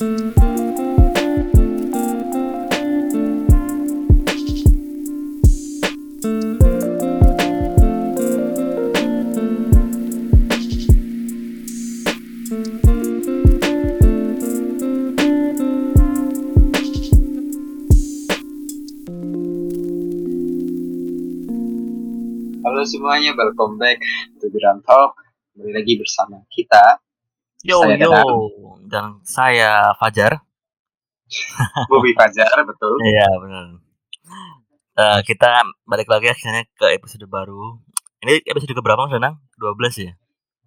Halo semuanya, welcome back to Grand Talk. Kembali lagi bersama kita, Yo Saya yo. Dan saya Fajar. Bobi Fajar, betul. Iya benar. Eh, kita balik lagi akhirnya ke episode baru. Ini episode keberapa Mas Danang? 12 ya?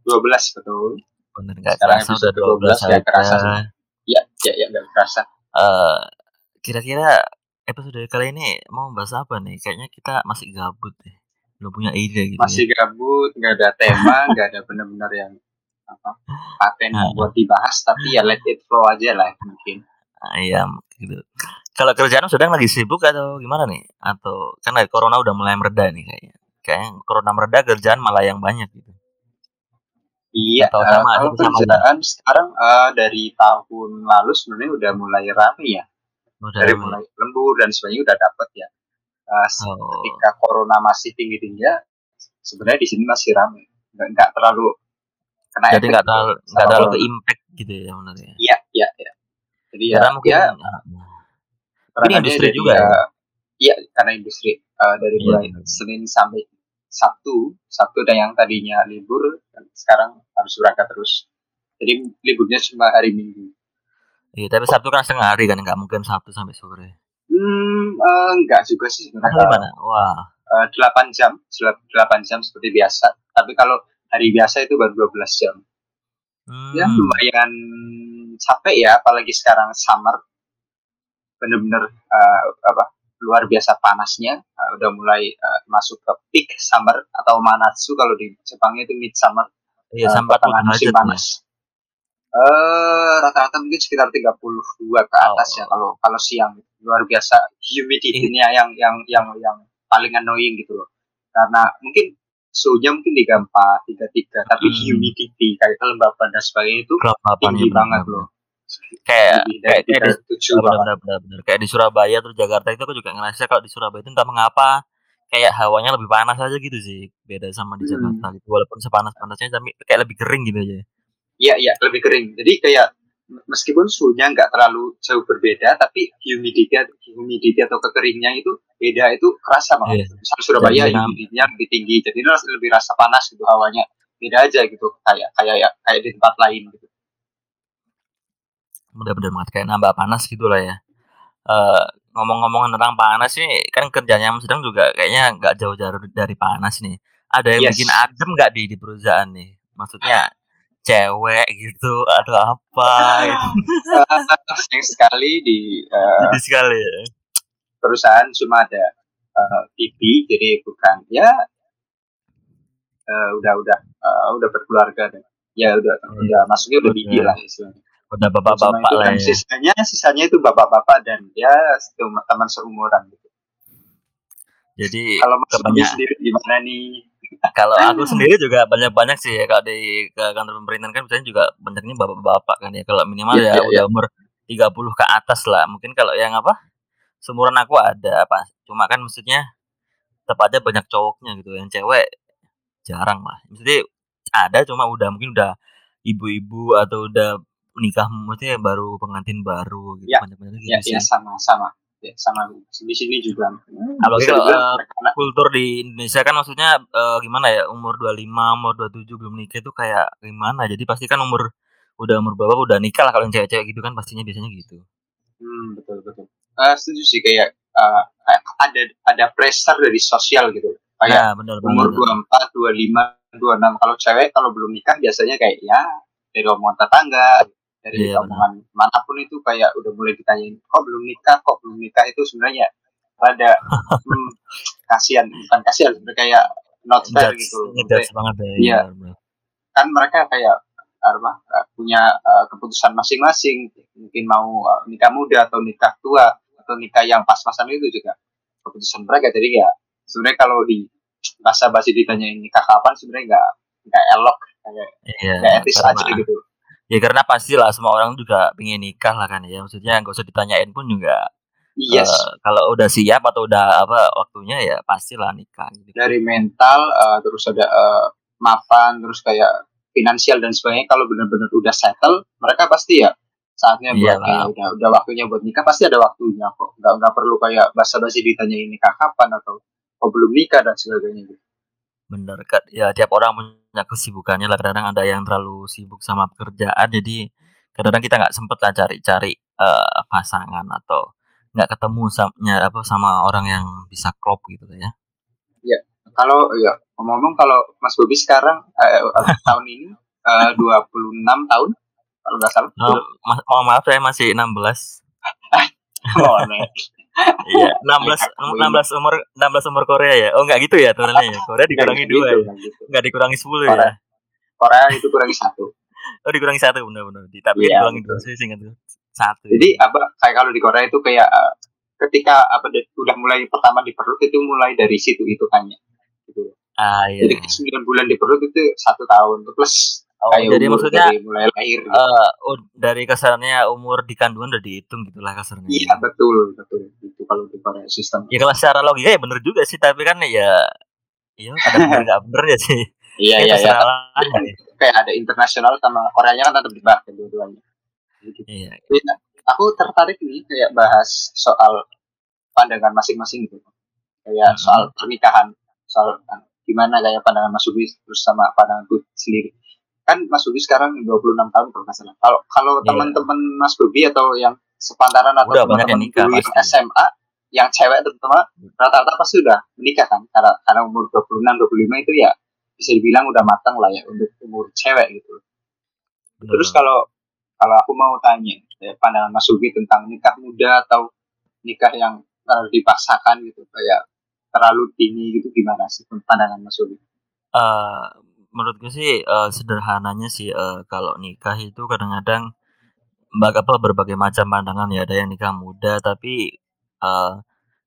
12, betul. Bener nggak Sekarang kerasa udah episode 12 12 ya, kerasa aja. Ya, ya, ya, nggak kerasa. Eh, kira-kira episode kali ini mau bahas apa nih? Kayaknya kita masih gabut deh. Belum punya ide gitu Masih gabut, nggak ada tema, nggak ada benar-benar yang apa paten Nah. buat dibahas, tapi ya let it flow aja lah mungkin. ya. Ah, Iya, gitu. Kalau kerjaan sedang lagi sibuk atau gimana nih? Atau karena corona udah mulai mereda nih kayaknya. Kayaknya corona mereda kerjaan malah yang banyak gitu. Iya, Atau eh, sama, kalau itu sama kerjaan sekarang eh, dari tahun lalu sebenarnya udah mulai rame ya. Udah Dari mulai. mulai lembur dan sebagainya udah dapet ya. Eh, Oh. ketika corona masih tinggi tinggi sebenarnya di sini masih ramai nggak, nggak terlalu kena Jadi nggak terlalu nggak terlalu ke impact gitu ya benar ya. iya iya iya jadi ya Karena mungkin ya Ini industri jadi juga ya, ya? iya karena industri Eh, dari Iya, mulai benar. senin sampai sabtu sabtu dan yang tadinya libur dan sekarang harus berangkat terus jadi liburnya cuma hari minggu Iya, tapi Sabtu kan setengah hari kan nggak mungkin Sabtu sampai sore. hmm eh, enggak juga sih sebenarnya gimana? Wah, 8 jam 8 jam seperti biasa tapi kalau hari biasa itu baru 12 jam. Hmm, ya lumayan capek ya apalagi sekarang summer. Bener-bener eh, apa luar biasa panasnya. Eh, udah mulai eh, masuk ke peak summer atau manatsu kalau di Jepangnya itu mid summer iya sampai pertengahan musim panas. Eh rata-rata mungkin sekitar 32 ke atas Oh. ya kalau kalau siang. Luar biasa humidity-nya yang yang yang yang paling annoying gitu loh. Karena mungkin suhunya mungkin 34, 33 tapi Hmm. humidity kayak kelembapan dan sebagainya itu Kelembapan tinggi ya, banget benar-benar. loh Kayak kayak kayak di 37 benar bahkan. benar benar benar. Kayak di Surabaya terus Jakarta itu aku juga ngerasa kalau di Surabaya itu entah mengapa kayak hawanya lebih panas aja gitu sih beda sama di Hmm. Jakarta gitu walaupun sepanas panasnya tapi kayak lebih kering gitu aja Iya iya lebih kering. Jadi kayak meskipun suhunya nggak terlalu jauh berbeda, tapi humidity humidity atau kekeringnya itu beda itu kerasa banget. Iya. Misal Surabaya Dan- humidity-nya lebih tinggi, jadi lebih rasa panas gitu hawanya. Beda aja gitu kayak kayak ya kayak di tempat lain gitu. benar-benar banget kayak nambah panas gitu lah ya Eh, ngomong-ngomong tentang panas nih kan kerjanya Mas sedang juga kayaknya nggak jauh-jauh dari panas nih ada yang Yes. bikin adem nggak di di perusahaan nih maksudnya cewek gitu atau apa gitu. Sekali di Sedih sekali ya perusahaan cuma ada eh, TV, jadi bukan ya eh, udah udah eh, udah berkeluarga dan ya udah Iya. udah masuknya udah Udah. lah istilahnya. udah bapak-bapak lah kan ya sisanya sisanya itu bapak-bapak dan ya teman seumuran gitu. jadi Kalau Mas sendiri gimana nih? Kalau aku sendiri juga banyak-banyak sih ya kalau di ke kantor pemerintahan kan biasanya juga banyaknya bapak-bapak kan ya. Kalau minimal Iya, ya iya, udah umur 30 ke atas lah. Mungkin kalau yang apa seumuran aku ada apa cuma kan maksudnya tepatnya banyak cowoknya gitu yang cewek jarang lah. Maksudnya ada cuma udah mungkin udah ibu-ibu atau udah nikah maksudnya baru pengantin baru gitu Ya, banyak-banyak gitu Ya, sih. ya sama sama. Ya, sama di sini juga. Apalagi Bisa kalau, anak-anak. kultur di Indonesia kan maksudnya eh, gimana ya umur 25 umur 27 belum nikah itu kayak gimana jadi pasti kan umur udah umur berapa udah nikah lah kalau yang cewek-cewek gitu kan pastinya biasanya gitu Hmm, betul betul. Eh, setuju sih kayak eh, kayak ada ada pressure dari sosial gitu. Kayak ya benar umur banget 24, 25, 26 kalau cewek kalau belum nikah biasanya kayak ya dari omongan tetangga, dari Iya, omongan mana pun itu kayak udah mulai ditanyain kok belum nikah, kok belum nikah itu sebenarnya rada hmm, kasihan bukan kasihan kayak not fair Ngejudge- gitu. banget ya Iya. benar. Kan mereka kayak apa eh, punya eh, keputusan masing-masing mungkin mau eh, nikah muda atau nikah tua atau nikah yang pas-pasan itu juga keputusan mereka jadi ya sebenarnya kalau di bahasa basi ditanyain nikah kapan sebenarnya nggak nggak elok kayak iya nggak etis aja gitu Ya karena pastilah semua orang juga pengen nikah lah kan ya. Maksudnya nggak usah ditanyain pun juga. Yes. Uh, kalau udah siap atau udah apa waktunya ya pastilah nikah. Gitu. Dari mental uh, terus ada uh, mapan terus kayak finansial dan sebagainya. Kalau benar-benar udah settle, mereka pasti ya saatnya buat ya, udah udah waktunya buat nikah pasti ada waktunya kok. Nggak nggak perlu kayak basa-basi ditanya ini nikah kapan atau oh belum nikah dan sebagainya gitu. Bener ya tiap orang punya kesibukannya lah kadang ada yang terlalu sibuk sama pekerjaan jadi kadang-kadang kita nggak sempet lah cari-cari uh, pasangan atau nggak ketemu sama apa sama orang yang bisa klop gitu ya. Iya. Kalau ya ngomong-ngomong kalau Mas Bobi sekarang uh, tahun ini uh, 26 tahun kalau nggak salah. Oh, ma oh, maaf saya masih 16. oh, Iya, 16 16 umur 16 umur Korea ya. Oh, enggak gitu ya turunnya ya. Korea dikurangi dua ya. Enggak dikurangi 10 ya. Korea itu kurangi satu. Oh, dikurangi satu benar-benar. Tapi iya, dikurangi dua sih singkat satu. Jadi apa kayak kalau di Korea itu kayak uh, ketika apa udah mulai pertama di perut itu mulai dari situ itu hanya gitu. Ah, iya. Jadi 9 bulan di perut itu satu tahun plus Oh, kayak jadi maksudnya dari mulai lahir. Gitu. Uh, dari kasarnya umur di kandungan udah dihitung gitulah kasarnya. Iya betul betul itu kalau di sistem. Ya kalau secara logika ya bener juga sih tapi kan ya iya ada bener nggak bener ya sih. Iya iya iya. Kayak ada internasional sama Koreanya kan tetap dibahas dua-duanya. Gitu. Iya. Ya, aku tertarik nih kayak bahas soal pandangan masing-masing gitu. Kayak hmm. soal pernikahan, soal gimana kayak pandangan Mas Ubi terus sama pandanganku sendiri kan Mas Bobi sekarang 26 tahun kalau nggak salah. Kalau kalau yeah. teman-teman Mas Bobi atau yang sepantaran atau teman-teman dulu SMA yang cewek terutama rata-rata pasti udah menikah kan karena karena umur 26 25 itu ya bisa dibilang udah matang lah ya untuk umur cewek gitu. Terus kalau kalau aku mau tanya ya, pandangan Mas Bobi tentang nikah muda atau nikah yang terlalu dipaksakan gitu kayak terlalu dini gitu gimana sih pandangan Mas Bobi? Uh, menurutku sih uh, sederhananya sih uh, kalau nikah itu kadang-kadang apa berbagai macam pandangan ya ada yang nikah muda tapi uh,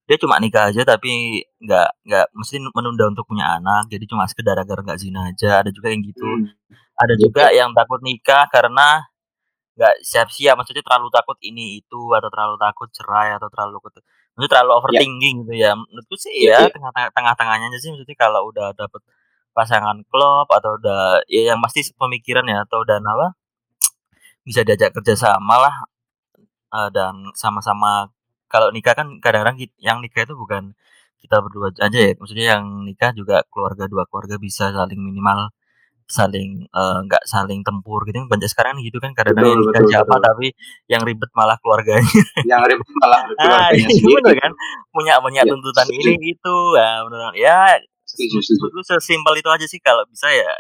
dia cuma nikah aja tapi nggak nggak mesti menunda untuk punya anak jadi cuma sekedar agar nggak zina aja ada juga yang gitu hmm. ada iya, juga yang takut nikah karena nggak siap-siap maksudnya terlalu takut ini itu atau terlalu takut cerai atau terlalu maksudnya terlalu iya. overthinking yeah. gitu ya menurutku sih ya, ya tengah-tengahnya aja sih maksudnya kalau udah dapet pasangan klub atau udah ya yang pasti pemikiran ya atau dan apa bisa diajak kerja sama lah. Uh, dan sama-sama kalau nikah kan kadang-kadang yang nikah itu bukan kita berdua aja ya maksudnya yang nikah juga keluarga dua keluarga bisa saling minimal saling nggak uh, saling tempur gitu. Banyak sekarang gitu kan kadang-kadang nikah betul, siapa betul. tapi yang ribet malah keluarganya. Yang ribet malah keluarganya ah, iya, sendiri kan? punya banyak ya, tuntutan ini itu ya ya setuju setuju sesimpel itu aja sih kalau bisa ya.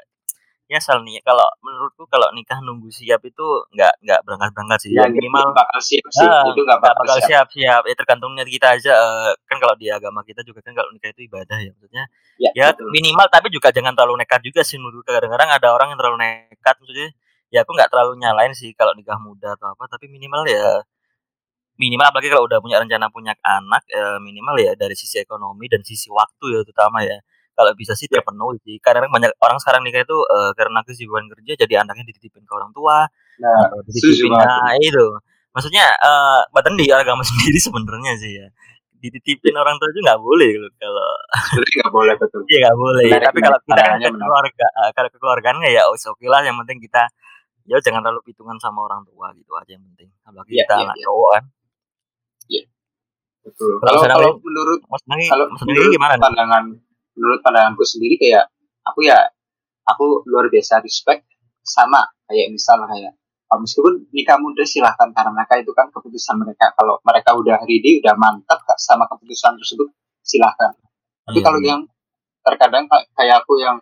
Ya asal nih kalau menurutku kalau nikah nunggu siap itu nggak nggak berangkat berangkat sih. Ya, ya minimal bakal siap sih. Ah, itu nggak bakal, bakal siap. siap ya tergantung niat kita aja. Uh, kan kalau di agama kita juga kan kalau nikah itu ibadah ya maksudnya. Ya, ya minimal tapi juga jangan terlalu nekat juga sih menurut kadang-kadang ada orang yang terlalu nekat maksudnya. Ya aku nggak terlalu nyalain sih kalau nikah muda atau apa tapi minimal ya minimal apalagi kalau udah punya rencana punya anak ya minimal ya dari sisi ekonomi dan sisi waktu ya terutama ya kalau bisa sih terpenuhi sih. Karena banyak orang sekarang nikah itu uh, karena kesibukan kerja jadi anaknya dititipin ke orang tua nah, atau dititipin nah itu. Maksudnya uh, bahkan di agama sendiri sebenarnya sih ya. Dititipin orang tua itu nggak boleh kalau nggak boleh betul. Iya nggak boleh. Benar, tapi kalau kita kan ke keluarga uh, kalau kekeluargaan ya oke okay lah. Yang penting kita ya jangan terlalu hitungan sama orang tua gitu aja yang penting. Apalagi ya, kita ya, anak ya. cowok kan. Iya betul. Kalau, kalau menurut mas kalau menurut gimana pandangan menurut pandanganku sendiri kayak aku ya aku luar biasa respect sama kayak misalnya kayak kalau meskipun nikah muda silahkan karena mereka itu kan keputusan mereka. Kalau mereka udah ready udah mantap sama keputusan tersebut silahkan. Tapi kalau hmm. yang terkadang kayak aku yang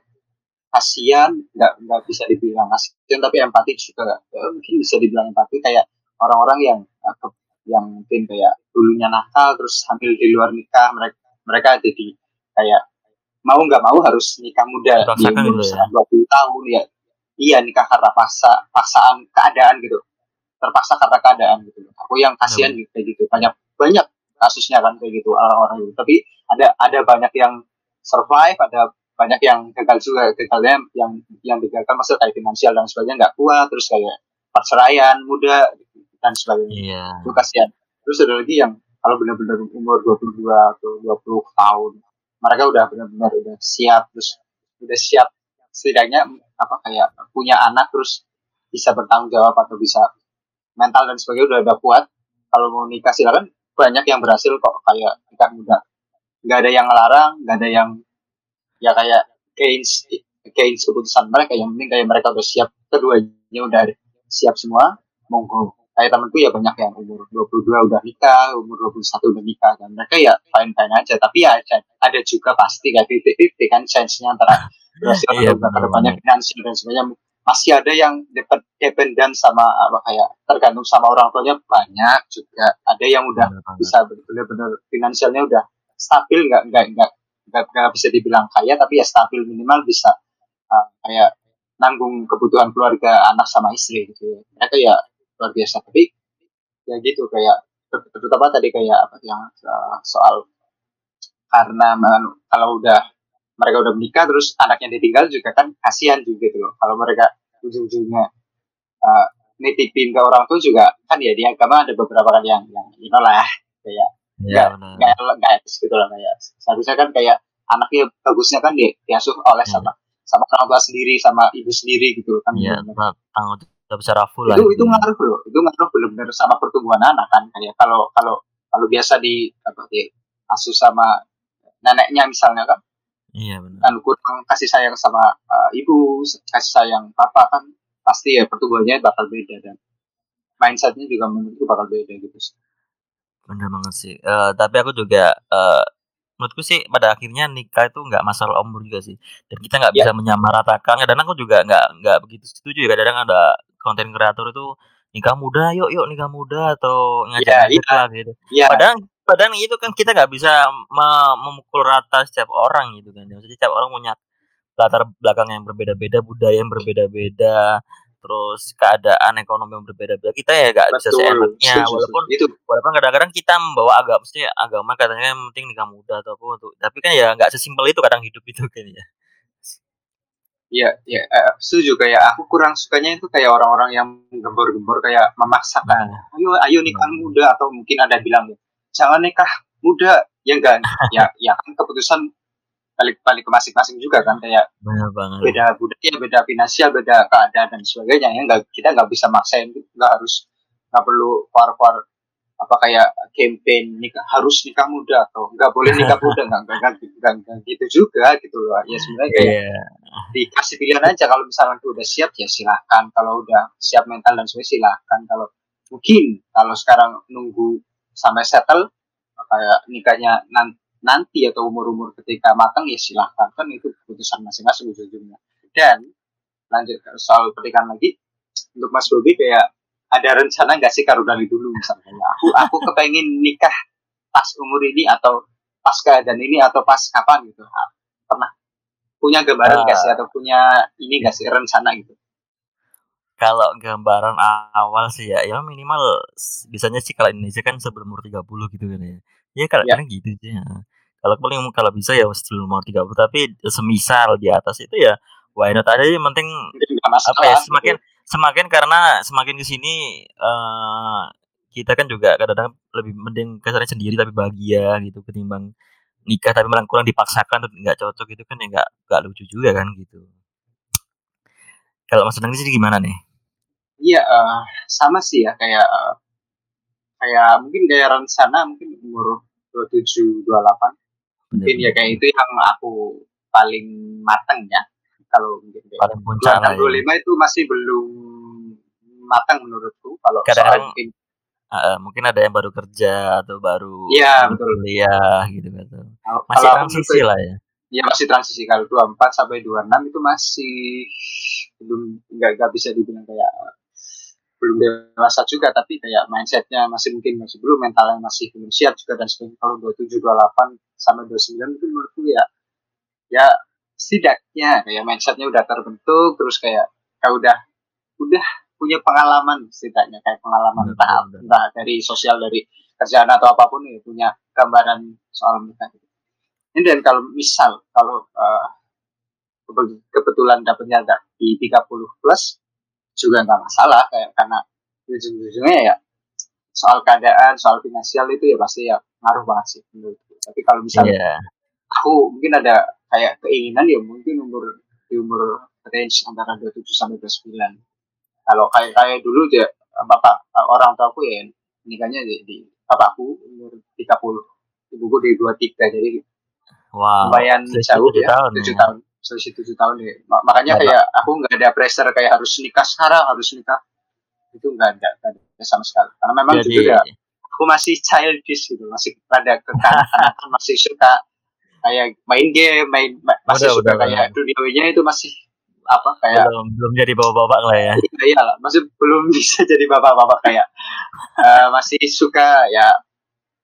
kasihan nggak nggak bisa dibilang kasihan tapi empati juga ya, mungkin bisa dibilang empati. Kayak orang-orang yang yang mungkin kayak dulunya nakal terus hamil di luar nikah mereka mereka jadi kayak mau nggak mau harus nikah muda. Di umur ya. 20 tahun ya. Iya nikah karena paksa paksaan keadaan gitu. Terpaksa karena keadaan gitu. Aku yang kasihan ya. gitu kayak gitu. Banyak banyak kasusnya kan kayak gitu orang-orang itu. Tapi ada ada banyak yang survive ada banyak yang gagal juga. Gagalnya yang yang digagalkan maksudnya kayak finansial dan sebagainya nggak kuat terus kayak perceraian muda dan sebagainya. Iya. itu kasihan. Terus ada lagi yang kalau benar-benar umur 22 atau 20 tahun mereka udah benar-benar udah siap terus udah siap. Setidaknya apa kayak punya anak terus bisa bertanggung jawab atau bisa mental dan sebagainya udah udah kuat. Kalau mau nikah silakan. Banyak yang berhasil kok kayak nikah muda. Nggak ada yang ngelarang nggak ada yang ya kayak gains gains keputusan mereka. Yang penting kayak mereka udah siap. Keduanya udah siap semua monggo kayak temanku ya banyak yang umur 22 udah nikah, umur 21 udah nikah. Dan mereka ya fine-fine aja. Tapi ya ada juga pasti kayak titik-titik kan chance-nya antara berhasil Iya, atau benar ke depannya finansial dan sebagainya. Masih ada yang depend dependen sama apa kayak tergantung sama orang tuanya. Banyak juga. Ada yang udah banget. bisa benar-benar finansialnya udah stabil. Nggak nggak nggak nggak nggak bisa dibilang kaya tapi ya stabil minimal bisa uh, kayak nanggung kebutuhan keluarga anak sama istri gitu ya. mereka ya luar biasa. Tapi ya gitu kayak ter- terutama tadi kayak apa yang uh, soal karena kalau udah mereka udah menikah terus anaknya ditinggal juga kan kasihan juga gitu loh. Kalau mereka ujung-ujungnya uh, nitipin ke orang tua juga kan ya di agama ada beberapa kan yang yang you know lah kayak Iya, nggak nggak etis gitu lah kayak seharusnya kan kayak anaknya bagusnya kan di, diasuh oleh Iya. sama sama orang tua sendiri sama ibu sendiri gitu kan tanggung jawab secara full lah. itu itu gitu. ngaruh loh itu ngaruh benar-benar sama pertumbuhan anak kan kayak kalau kalau kalau biasa di apa di asuh sama neneknya misalnya kan Iya, benar. kan kurang kasih sayang sama uh, ibu kasih sayang papa kan pasti ya pertumbuhannya bakal beda dan mindsetnya juga menurutku bakal beda gitu sih. Bener banget sih. Eh, tapi aku juga eh, menurutku sih pada akhirnya nikah itu nggak masalah umur juga sih. Dan kita nggak Ya. bisa menyamaratakan. Kadang aku juga nggak nggak begitu setuju ya. Kadang ada konten kreator itu nikah muda, yuk yuk nikah muda atau Ya, ngajak-ngajak iya. lah gitu. Iya, Padahal padahal itu kan kita nggak bisa me- memukul rata setiap orang gitu kan. Jadi setiap orang punya latar belakang yang berbeda-beda, budaya yang berbeda-beda, terus keadaan ekonomi yang berbeda-beda. Kita ya nggak bisa seenaknya Setuju, walaupun itu walaupun kadang-kadang kita membawa agama mesti agama katanya yang penting nikah muda atau apa untuk tapi kan ya nggak sesimpel itu kadang hidup itu kan ya Iya, iya, eh, setuju. Kayak aku kurang sukanya itu kayak orang-orang yang gembor-gembor kayak memaksakan, Nah, ayo ayo nikah muda atau mungkin ada bilang jangan nikah muda, ya enggak, ya ya kan keputusan balik balik ke masing-masing juga kan. Kayak benar banget. beda budaya, beda finansial, beda keadaan dan sebagainya ya enggak? Kita nggak bisa maksain, nggak harus nggak perlu par-par apa kayak campaign nikah harus nikah muda atau nggak boleh nikah muda nggak nggak nggak, gitu juga gitu loh. Ya sebenarnya kayak iya. dikasih pilihan aja. Kalau misalnya udah siap ya silahkan. Kalau udah siap mental dan sebagainya silahkan. Kalau mungkin kalau sekarang nunggu sampai settle kayak nikahnya nan- nanti atau umur-umur ketika matang ya silahkan. Kan itu keputusan masing-masing ujung-ujungnya. Dan lanjut ke soal pernikahan lagi untuk Mas Bobi kayak ada rencana nggak sih kalau dari dulu misalnya aku aku kepengen nikah pas umur ini atau pas keadaan ini atau pas kapan gitu Ah, pernah punya gambaran nggak sih atau punya ini nggak sih rencana gitu kalau gambaran awal sih ya ya minimal bisanya sih kalau Indonesia kan sebelum umur 30 gitu kan ya ya kalau Ya. gitu sih ya. kalau paling kalau bisa ya sebelum umur 30 tapi semisal di atas itu ya why not aja yang penting apa ya gitu. Semakin karena semakin ke sini eh kita kan juga kadang-kadang lebih mending kasarnya sendiri tapi bahagia gitu ketimbang nikah tapi malah kurang dipaksakan nggak cocok gitu kan ya nggak nggak lucu juga kan gitu. Kalau mas Danang sini gimana nih? Iya eh, sama sih ya kayak eh, kayak mungkin kayak rencana mungkin umur 27 28 mungkin ya kayak itu yang aku paling mateng ya kalau mungkin paling puncak lah ya. 25 itu masih belum matang menurutku kalau Kadang-kadang mungkin Eh, mungkin ada yang baru kerja atau baru Iya, lulus betul. kuliah gitu kalau masih kalau transisi lah ya. Ya masih transisi. Kalau 24 sampai 26 itu masih belum nggak nggak bisa dibilang kayak belum dewasa juga tapi kayak mindsetnya masih mungkin masih belum mentalnya masih belum siap juga dan sebagainya. Kalau 27 28 sampai 29 itu menurutku ya ya setidaknya kayak mindsetnya udah terbentuk terus kayak kayak udah udah punya pengalaman setidaknya kayak pengalaman entah entah dari sosial dari kerjaan atau apa pun ya punya gambaran soal mereka gitu. Ini dan kalau misal kalau kebe- kebetulan dapetnya ada di 30 plus juga nggak masalah kayak karena ujung-ujungnya ya soal keadaan soal finansial itu ya pasti ya ngaruh banget sih menurutku tapi kalau misalnya Iya. aku mungkin ada kayak keinginan ya mungkin umur di umur range antara 27 sampai 29 kalau kayak kayak dulu dia bapak orang tua aku ya nikahnya di, di bapakku umur 30 ibuku di 23 jadi Wow. lumayan jauh ya tahun tujuh ya. tahun selisih tujuh tahun ya Ma- makanya Bapak. kayak aku nggak ada pressure kayak harus nikah sekarang harus nikah itu nggak ada, nggak ada sama sekali karena memang Jadi jujur ya aku masih childish gitu masih rada kekanak-kanakan masih suka kayak main game main ma- masih Udah, suka udah, kayak duniawinya itu masih apa kayak belum belum jadi bapak-bapak lah ya. iya lah masih belum bisa jadi bapak-bapak kayak eh, masih suka ya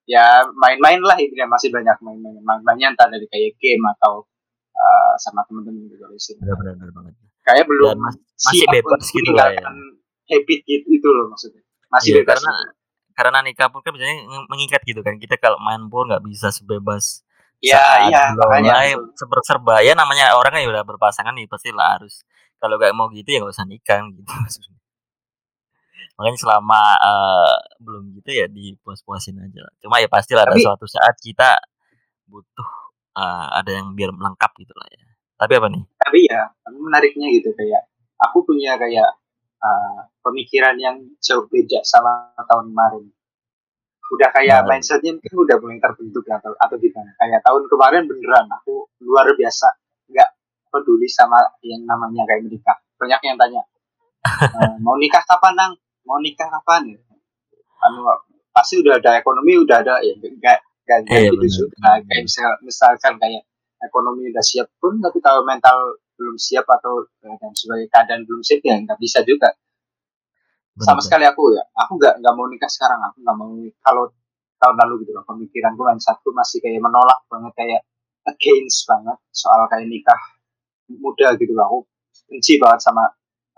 ya main-main lah intinya masih banyak main-main main-mainnya entah dari kayak game atau eh, sama temen-temen gitu di sini benar banget. kayak belum Dan mas- masih bebas gitu lah ya. habit gitu, itu loh maksudnya masih Iya, bebas karena gitu. karena nikah pun kan biasanya mengikat gitu kan. Kita kalau main pun nggak bisa sebebas ya iya belum makanya serba-serba. Ya namanya orang kan ya udah berpasangan nih pasti lah harus kalau nggak mau gitu ya nggak usah nikah gitu maksudnya. Makanya selama eh, belum gitu ya dipuas-puasin aja. Cuma ya pastilah ada Tapi- suatu saat kita butuh eh, ada yang biar lengkap gitu lah ya. Tapi apa nih? tapi ya menariknya gitu kayak aku punya kayak uh, pemikiran yang jauh beda sama tahun kemarin udah kayak Nah. mindsetnya mungkin udah mulai terbentuk atau atau gimana? Kayak tahun kemarin beneran aku luar biasa nggak peduli sama yang namanya kayak menikah. Banyak yang tanya "Eh, mau nikah kapan nang? Mau nikah kapan? Anu pasti udah ada ekonomi udah ada ya nggak nggak Iya, gitu juga. kayak misal, misalkan kayak ekonomi udah siap pun tapi kalau mental belum siap atau eh, dan sebagai keadaan belum siap ya nggak bisa juga sama Benar-benar. sekali aku ya. Aku nggak nggak mau nikah sekarang. Aku nggak mau kalau tahun lalu gitu loh pemikiranku mindsetku masih kayak menolak banget kayak against banget soal kayak nikah muda gitu loh. Aku benci banget sama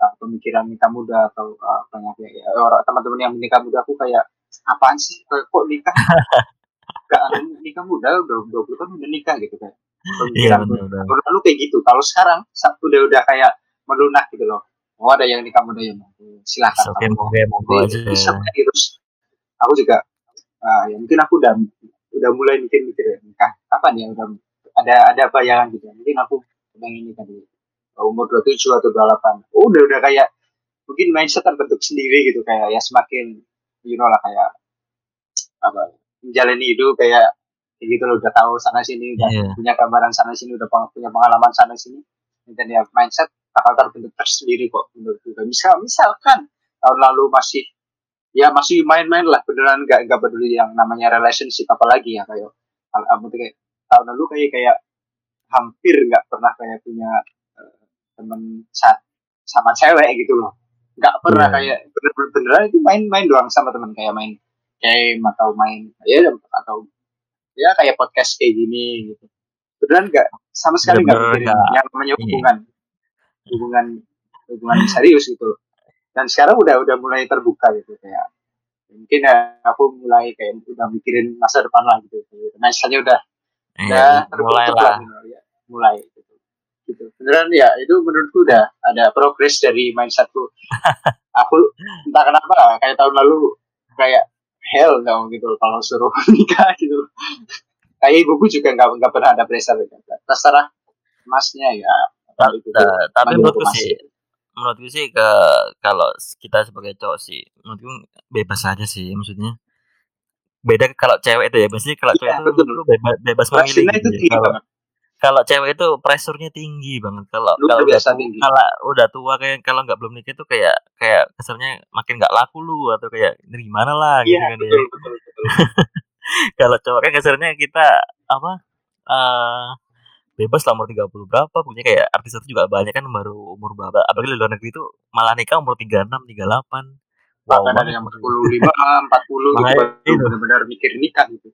uh, pemikiran nikah muda atau uh, banyak ya, ya, orang teman-teman yang menikah muda aku kayak apaan sih? Kok kok nikah? Gak ada nikah muda udah 20 tahun udah nikah gitu kan Iya pemikiran benar-benar. tahun lalu kayak gitu. Kalau sekarang udah udah kayak melunak gitu loh oh ada yang nikah muda ya silakan Oke, monggo monggo aja. Jadi, bisa kayak gitu. Terus aku juga ah, ya mungkin aku udah udah mulai mikir-mikir ya, nikah kapan ya udah ada ada bayangan gitu mungkin aku pengen nikah di umur 27 atau 28 oh, udah udah kayak mungkin mindset terbentuk sendiri gitu kayak ya semakin you know lah kayak apa menjalani hidup kayak kayak gitu loh udah tahu sana sini udah Iya. punya gambaran sana sini udah punya pengalaman sana sini dan ya mindset bakal terbentuk tersendiri kok menurut gue misal misalkan tahun lalu masih ya masih main-main lah beneran nggak nggak peduli yang namanya relationship apalagi ya kayak kayak tahun lalu kayak kayak hampir nggak pernah kayak punya eh, temen chat sama cewek gitu loh. Nggak pernah Iya. kayak bener-bener beneran itu main-main doang sama temen kayak main game atau main ya atau ya kayak podcast kayak gini gitu. Beneran nggak? Sama sekali nggak mikirin nggak- yang namanya iya. hubungan hubungan hubungan serius gitu dan sekarang udah udah mulai terbuka gitu kayak mungkin ya aku mulai kayak udah mikirin masa depan lah gitu nah misalnya udah Iya, udah mulai terbentuk lah. gitu, ya. mulai gitu. gitu beneran ya itu menurutku udah ada progres dari mindsetku aku entah kenapa kayak tahun lalu kayak hell no gitu kalau suruh nikah gitu kayak ibuku juga nggak nggak pernah ada pressure gitu. terserah masnya ya Itu ta- tapi manggil menurutku sih menurutku sih ke kalau kita sebagai cowok sih menurutku bebas aja sih maksudnya beda kalau cewek itu ya biasanya kalau cewek Iya, itu betul. lu bebas bebas memilih Pressure-nya gitu itu ya. tinggi kalau banget kalau cewek itu pressure-nya tinggi banget kalau Luar kalau udah tinggi. kalau udah tua kayak kalau nggak belum nikah itu kayak kayak kesannya makin nggak laku lu atau kayak gimana lah gitu iya kan ya betul betul betul kalau cowok kan kesannya kita apa eh bebas lah umur 30 berapa punya kayak artis itu juga banyak kan baru umur berapa apalagi di luar negeri itu malah nikah umur 36 38 wow bahkan ada yang 45 40 gitu benar-benar mikir nikah gitu.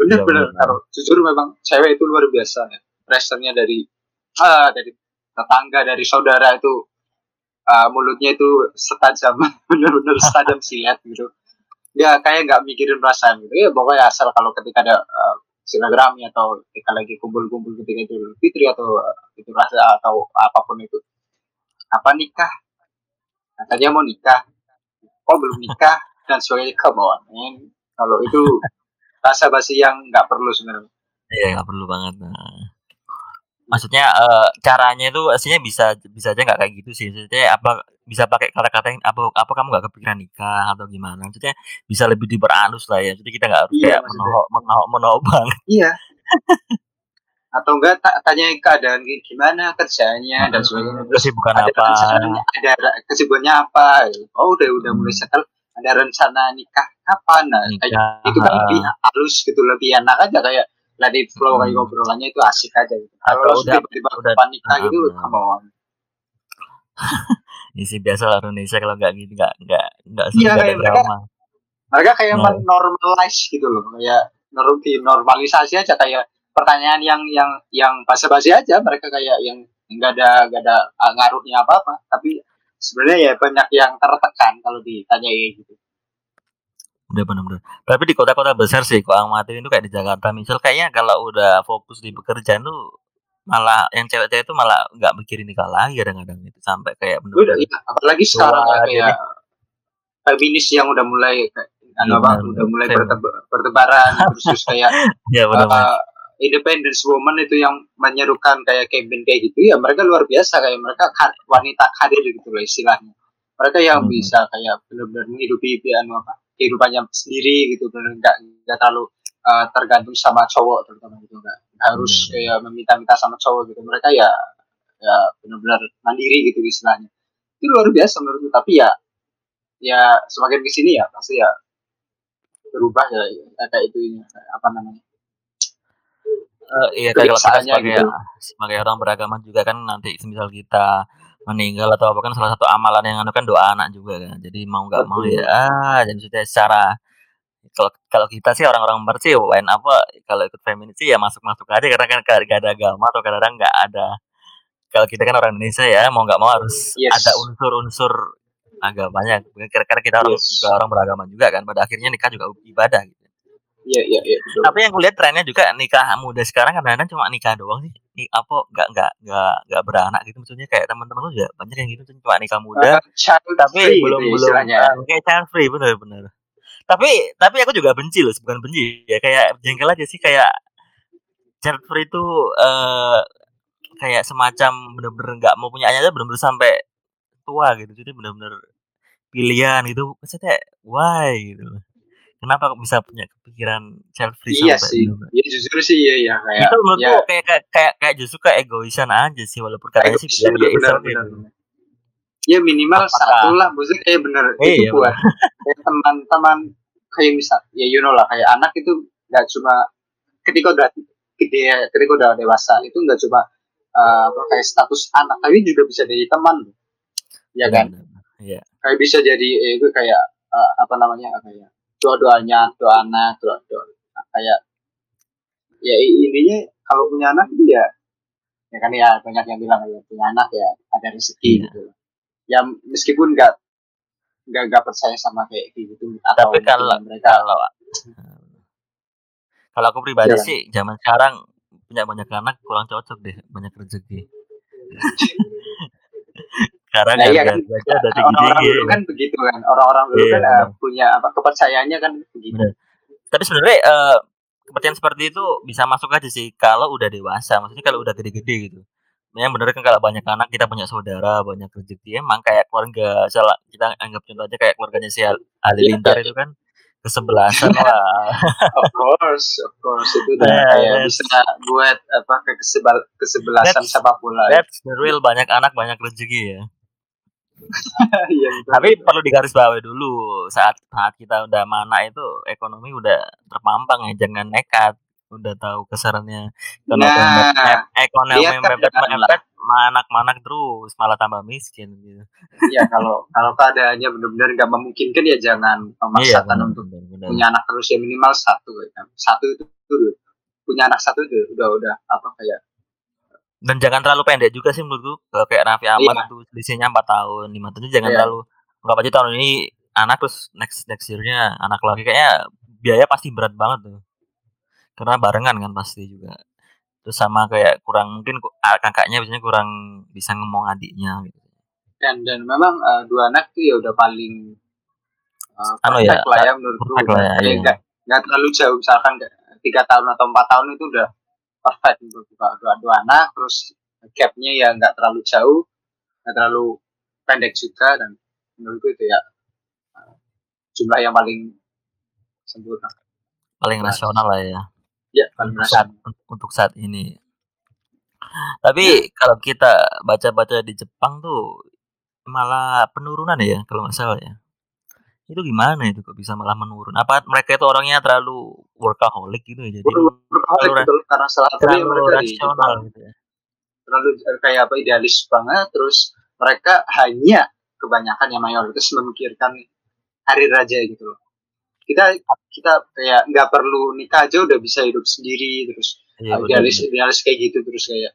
Iya, bener-bener bener. kalau jujur memang cewek itu luar biasa ya. Pressure-nya dari ah dari tetangga dari saudara itu ah, mulutnya itu setajam bener-bener setajam silet gitu. Ya kayak nggak mikirin perasaan gitu. Ya pokoknya asal kalau ketika ada uh, silaturahmi atau ketika lagi kumpul-kumpul ketika itu fitri atau uh, itu rasa atau apa pun itu. Apa nikah? Katanya mau nikah. Kok belum nikah. Dan sebagainya come on man. kalau itu rasa basi yang nggak perlu sebenarnya. Iya nggak perlu banget nah. Maksudnya uh, caranya itu aslinya bisa bisa aja nggak kayak gitu sih. Maksudnya apa bisa pakai kata-kata yang apa apa kamu nggak kepikiran nikah atau gimana? Maksudnya bisa lebih diperanus lah ya. Jadi kita nggak harus Iya, kayak menohok menohok menohok banget. Iya. Atau enggak tak tanya keadaan gimana kerjanya dan sebagainya. terus kesibukan ada apa? ada kesibukannya apa? Oh udah udah mulai Hmm. settle. Ada rencana nikah kapan? Nah kayak nikah itu kan lebih halus gitu lebih enak aja kayak it flow kayak Hmm. ngobrolannya itu asik aja gitu. kalau udah- tiba-tiba udah- kapan nikah uh, gitu benar. come on. Isi biasa lah Indonesia kalau nggak gitu nggak nggak nggak Iya, ada kayak mereka- drama. mereka kayak Nah. menormalize gitu loh. Kayak norm normalisasi aja. Kayak pertanyaan yang yang yang basa-basi aja. Mereka kayak yang nggak ada nggak ada uh, ngaruhnya apa apa tapi sebenarnya ya banyak yang tertekan kalau ditanya gitu udah benar-benar tapi di kota-kota besar sih kok amatir itu kayak di Jakarta. Misal kayaknya kalau udah fokus di pekerjaan tuh malah yang cewek-cewek itu malah nggak mikirin nikah lagi kadang-kadang itu sampai kayak udah bener-bener iya. apalagi sekarang Wah, kayak feminis yang udah mulai kayak anu Iya, apa benar, udah mulai benar. berteba- bertebaran terus terus kayak ya benar uh, independence woman itu yang menyerukan kayak campaign kayak gitu. Ya mereka luar biasa. Kayak mereka ka- wanita karir gitu loh istilahnya. Mereka yang Hmm. bisa kayak benar-benar menghidupi anu apa kehidupannya sendiri gitu benar nggak nggak terlalu uh, tergantung sama cowok terutama gitu nggak harus Benar. kayak meminta-minta sama cowok gitu mereka ya ya benar-benar mandiri gitu istilahnya itu luar biasa menurutku tapi ya ya semakin ke sini ya pasti ya berubah ya, itu ya, kayak apa namanya Eh, iya kayak kalau kita kebiasaannya sebagai gitu. sebagai orang beragama juga kan nanti misal kita meninggal atau apa kan salah satu amalan yang anu kan doa anak juga kan jadi mau nggak mau Betul. ya ah, jadi sudah secara kalau kalau kita sih orang-orang bersih lain apa kalau ikut feminis sih ya masuk-masuk aja karena kan gak ada agama atau kadang-kadang nggak ada kalau kita kan orang Indonesia ya mau nggak mau harus Yes. ada unsur-unsur agamanya karena kita orang Yes. juga orang beragama juga kan pada akhirnya nikah juga ibadah gitu Iya iya iya tapi yang kulihat trennya juga nikah muda sekarang kadang-kadang cuma nikah doang sih apa nggak nggak nggak nggak beranak gitu maksudnya kayak teman-teman lu juga banyak yang gitu cuma nikah muda Uh, tapi belum gitu belum istilahnya. ah, kayak child free bener bener tapi tapi aku juga benci loh bukan benci ya kayak jengkel aja sih kayak child free itu eh kayak semacam bener-bener nggak mau punya aja bener-bener sampai tua gitu jadi bener-bener pilihan gitu maksudnya why gitu loh. Kenapa kok bisa punya kepikiran child free Iya sih. Iya jujur sih iya iya kayak itu menurutku ya. kayak, kayak kayak kayak justru kayak egoisan aja sih walaupun katanya sih bilang ya benar, it's benar, okay benar, gitu. Ya minimal Apakah- satu lah, maksudnya kayak bener Iya, itu buat kayak teman-teman kayak misal ya you know lah kayak anak itu nggak cuma ketika udah gede ketika udah dewasa itu nggak cuma uh, kayak status anak tapi juga bisa jadi teman. Ya kan? Iya. Kayak bisa jadi eh, itu kayak uh, apa namanya kayak doa doanya doa anak doa doa kayak ya intinya kalau punya anak itu ya ya kan ya banyak yang bilang ya punya anak ya ada rezeki Iya. gitu ya meskipun nggak nggak nggak percaya sama kayak gitu atau Tapi kalau- mereka kalau kalau aku pribadi Silakan. sih zaman sekarang punya banyak anak kurang cocok deh banyak rezeki karena Nah, iya kan. tinggi orang-orang dulu kan begitu kan. Orang-orang dulu Iya, kan benar. punya apa kepercayaannya kan begitu. Tapi sebenarnya eh, kepercayaan seperti itu bisa masuk aja sih kalau udah dewasa. Maksudnya kalau udah gede-gede gitu. Yang bener kan kalau banyak anak kita punya saudara banyak rezeki. Emang kayak keluarga salah kita anggap contoh aja kayak keluarganya si Al- Halilintar Iya. itu kan kesebelasan wah of course of course. Itu udah Nah, kayak bisa buat apa ke kesebal kesebelasan sepak bola. ya. that's the real banyak anak banyak rezeki ya Iya, betul. tapi perlu digarisbawahi dulu saat saat kita udah mana itu ekonomi udah terpampang ya jangan nekat udah tahu kesarannya ekonomi Nah, mepet- ekonomi mepet mepet manak-manak terus malah tambah miskin gitu ya kalau kalau keadaannya benar-benar nggak memungkinkan ya jangan memaksakan benar, untuk benar, benar. punya anak terus ya minimal satu ya kan. Satu itu, itu dulu. punya anak satu itu udah udah apa kayak dan jangan terlalu pendek juga sih menurutku kalau kayak Raffi Ahmad Iya. itu selisihnya 4 tahun 5 tahun jangan Iya. terlalu nggak aja tahun ini anak terus next next year-nya anak lagi kayaknya biaya pasti berat banget tuh karena barengan kan pasti juga terus sama kayak kurang mungkin kakaknya biasanya kurang bisa ngomong adiknya gitu dan dan memang uh, dua anak itu ya udah paling uh, Anu ya, lah ya menurutku perfect lah ya, iya. terlalu jauh misalkan tiga tahun atau empat tahun itu udah perfect untuk dua, dua, dua anak terus gapnya ya nggak terlalu jauh nggak terlalu pendek juga dan menurutku itu ya uh, jumlah yang paling sempurna paling Nah, rasional lah ya ya paling untuk saat rasional untuk saat ini. Tapi kalau kita baca-baca di Jepang tuh malah penurunan ya kalau nggak salah ya. Itu gimana itu kok bisa malah menurun? Apa mereka itu orangnya terlalu workaholic gitu ya? Jadi Workaholic terlalu, betul karena salah terlalu mereka rasional Jepang gitu ya. terlalu kayak apa idealis banget terus mereka hanya kebanyakan yang mayoritas memikirkan hari raja gitu loh kita kita kayak nggak perlu nikah aja udah bisa hidup sendiri terus benar, idealis idealis kayak gitu terus kayak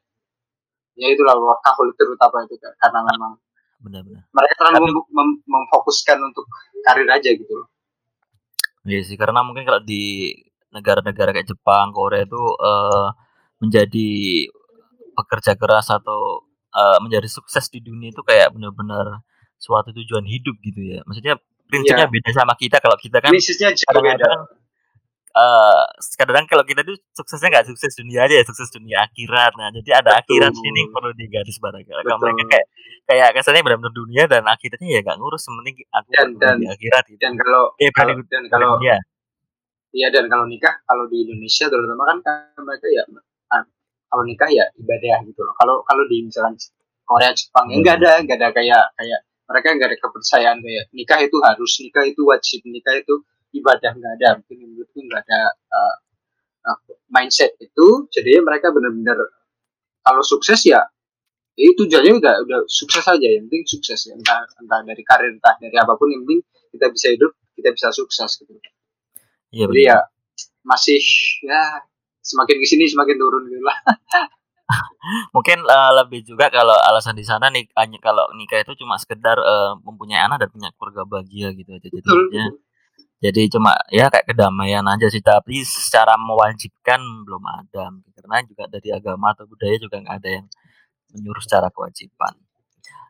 ya itulah workaholic terutama itu karena memang benar-benar. mereka terlalu mem- mem- memfokuskan untuk karir aja gitu loh Iya sih, karena mungkin kalau di negara-negara kayak Jepang, Korea itu eh, menjadi pekerja keras atau eh, menjadi sukses di dunia itu kayak benar-benar suatu tujuan hidup gitu ya. Maksudnya prinsipnya beda sama kita. Kalau kita kan bisnisnya jauh beda kadang-kadang eh kadang kalau kita tuh suksesnya nggak sukses dunia aja ya, sukses dunia akhirat. Nah, jadi ada Betul. akhirat yang perlu digaris bawahi. Kalau mereka kayak kayak kesannya benar-benar dunia dan akhiratnya ya nggak ngurus, penting aku Dan- dan- di akhirat gitu. dan kalau eh, kalau dan kalau dunia. Iya dan kalau nikah kalau di Indonesia terutama kan mereka ya ah, kalau nikah ya ibadah gitu loh. Kalau kalau di misalkan Korea Jepang Hmm. nggak ada nggak ada kayak kayak mereka nggak ada kepercayaan kayak nikah itu harus nikah itu wajib nikah itu ibadah nggak ada mungkin menurutku nggak ada uh, uh, mindset itu. Jadi mereka benar-benar kalau sukses ya ya itu tujuannya udah udah sukses aja. Yang penting sukses ya. Entah entah dari karir entah dari apa pun yang penting kita bisa hidup kita bisa sukses gitu. Iya jadi ya masih ya semakin ke sini semakin turun gitu lah. Mungkin eh, lebih juga kalau alasan di sana nih kalau nikah itu cuma sekedar eh, mempunyai anak dan punya keluarga bahagia gitu aja. Jadi betul. ya, jadi cuma ya kayak kedamaian aja sih. Tapi secara mewajibkan belum ada. Karena juga dari agama atau budaya juga nggak ada yang menyuruh secara kewajiban.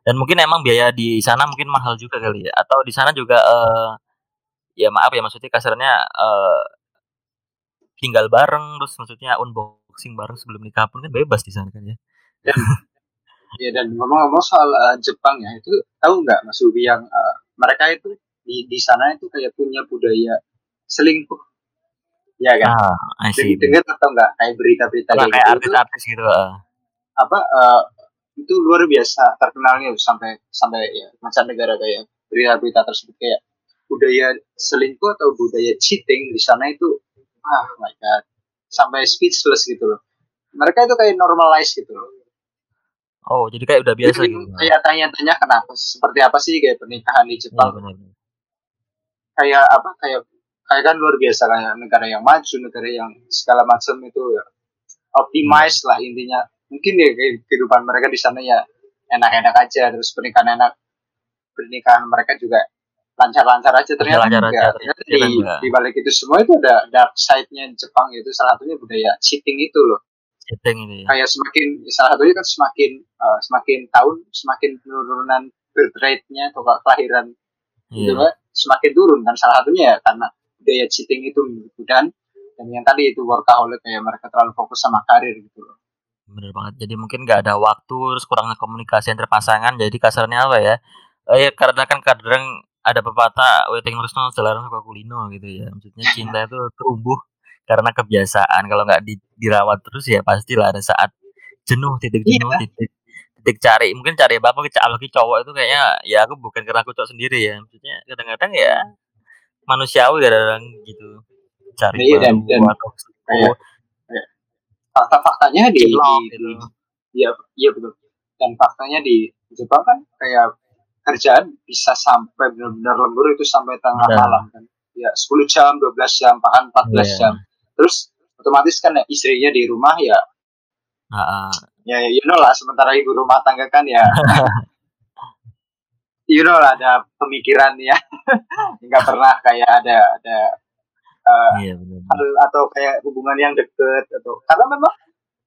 Dan mungkin emang biaya di sana mungkin mahal juga kali ya. Atau di sana juga eh, ya maaf ya maksudnya kasarnya eh, tinggal bareng. Terus maksudnya unboxing bareng sebelum nikah pun kan bebas di sana kan ya. ya. Dan ngomong-ngomong soal uh, Jepang ya itu tahu nggak Mas Ubi yang uh, mereka itu di di sana itu kayak punya budaya selingkuh ya kan Ah, dengar atau nggak kayak berita-berita kayak kayak gitu itu artis-artis gitu. eh. apa uh, itu luar biasa terkenalnya sampai sampai ya mancanegara kayak berita-berita tersebut kayak budaya selingkuh atau budaya cheating di sana itu ah my god sampai speechless gitu loh mereka itu kayak normalize gitu loh Oh, jadi kayak udah biasa Jadi gitu. kayak tanya-tanya kenapa seperti apa sih kayak pernikahan di Iya Jepang benar. Kayak apa kayak kayak kan luar biasa kayak negara yang maju negara yang segala macam itu ya optimize lah intinya mungkin ya kehidupan mereka di sana ya enak-enak aja terus pernikahan enak pernikahan mereka juga lancar-lancar aja ternyata Lancar-lancar enggak. aja, ternyata di, di balik itu semua itu ada dark side-nya Jepang itu salah satunya budaya cheating itu loh Setting itu ya. kayak semakin salah satunya kan semakin eh, semakin tahun semakin penurunan birth rate-nya atau kelahiran gitu Iya. kan semakin turun kan salah satunya ya karena budaya cheating itu menurutku dan dan yang tadi itu workaholic kayak mereka terlalu fokus sama karir gitu loh Bener banget. Jadi mungkin nggak ada waktu, terus kurangnya komunikasi antar pasangan. Jadi kasarnya apa ya? Eh, ya karena kan kadang ada pepatah waiting resno jalanan suka kulino gitu ya. Maksudnya cinta itu tumbuh karena kebiasaan. Kalau nggak di- dirawat terus ya pastilah ada saat jenuh, titik Iya. jenuh, titik titik cari. Mungkin cari apa apalagi cowok itu kayaknya ya aku bukan karena aku cowok sendiri ya. Maksudnya kadang-kadang ya manusiawi kadang gitu cari Iya, dan- dan atau kayak fakta-faktanya di, cilok di gitu. iya iya betul dan faktanya di Jepang kan kayak kerjaan bisa sampai benar-benar lembur itu sampai tengah Benar. malam kan ya 10 jam 12 jam bahkan 14 Iya. jam terus otomatis kan ya istrinya di rumah ya Heeh. Ya you know lah sementara ibu rumah tangga kan ya you know lah ada pemikiran ya nggak pernah kayak ada ada eh, Iya benar. hal atau kayak hubungan yang deket atau karena memang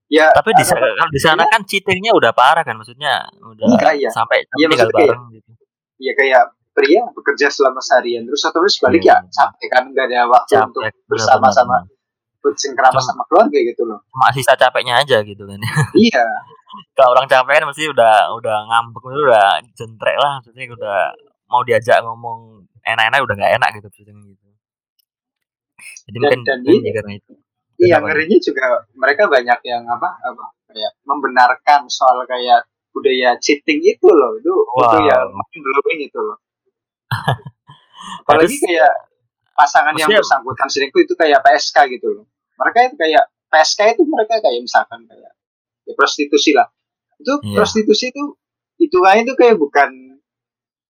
ya Tapi di sana kalau di sana ya, kan cheatingnya udah parah kan, maksudnya udah enggak ya sampai Iya, tinggal maksudnya kayak bareng gitu. ya kayak pria bekerja selama seharian terus atau terus balik Iya. ya capek kan nggak ada waktu untuk Capek bersama-sama bersengkrama Cuma- sama keluarga gitu loh Cuma sisa capeknya aja gitu kan. iya kalau orang capek kan mesti udah udah ngambek itu udah jentrek lah maksudnya udah mau diajak ngomong enak-enak udah nggak enak gitu maksudnya gitu. Jadi Dan- mungkin dan mungkin ini- karena itu. iya ngerinya juga mereka banyak yang apa apa kayak membenarkan soal kayak budaya cheating itu loh itu itu Wow. yang mind blowing itu loh apalagi kayak pasangan yang Maksudnya- bersangkutan selingkuh itu kayak PSK gitu loh. Mereka itu kayak PSK itu mereka kayak misalkan kayak ya prostitusi lah. Itu Iya. prostitusi itu hitungannya itu kayak bukan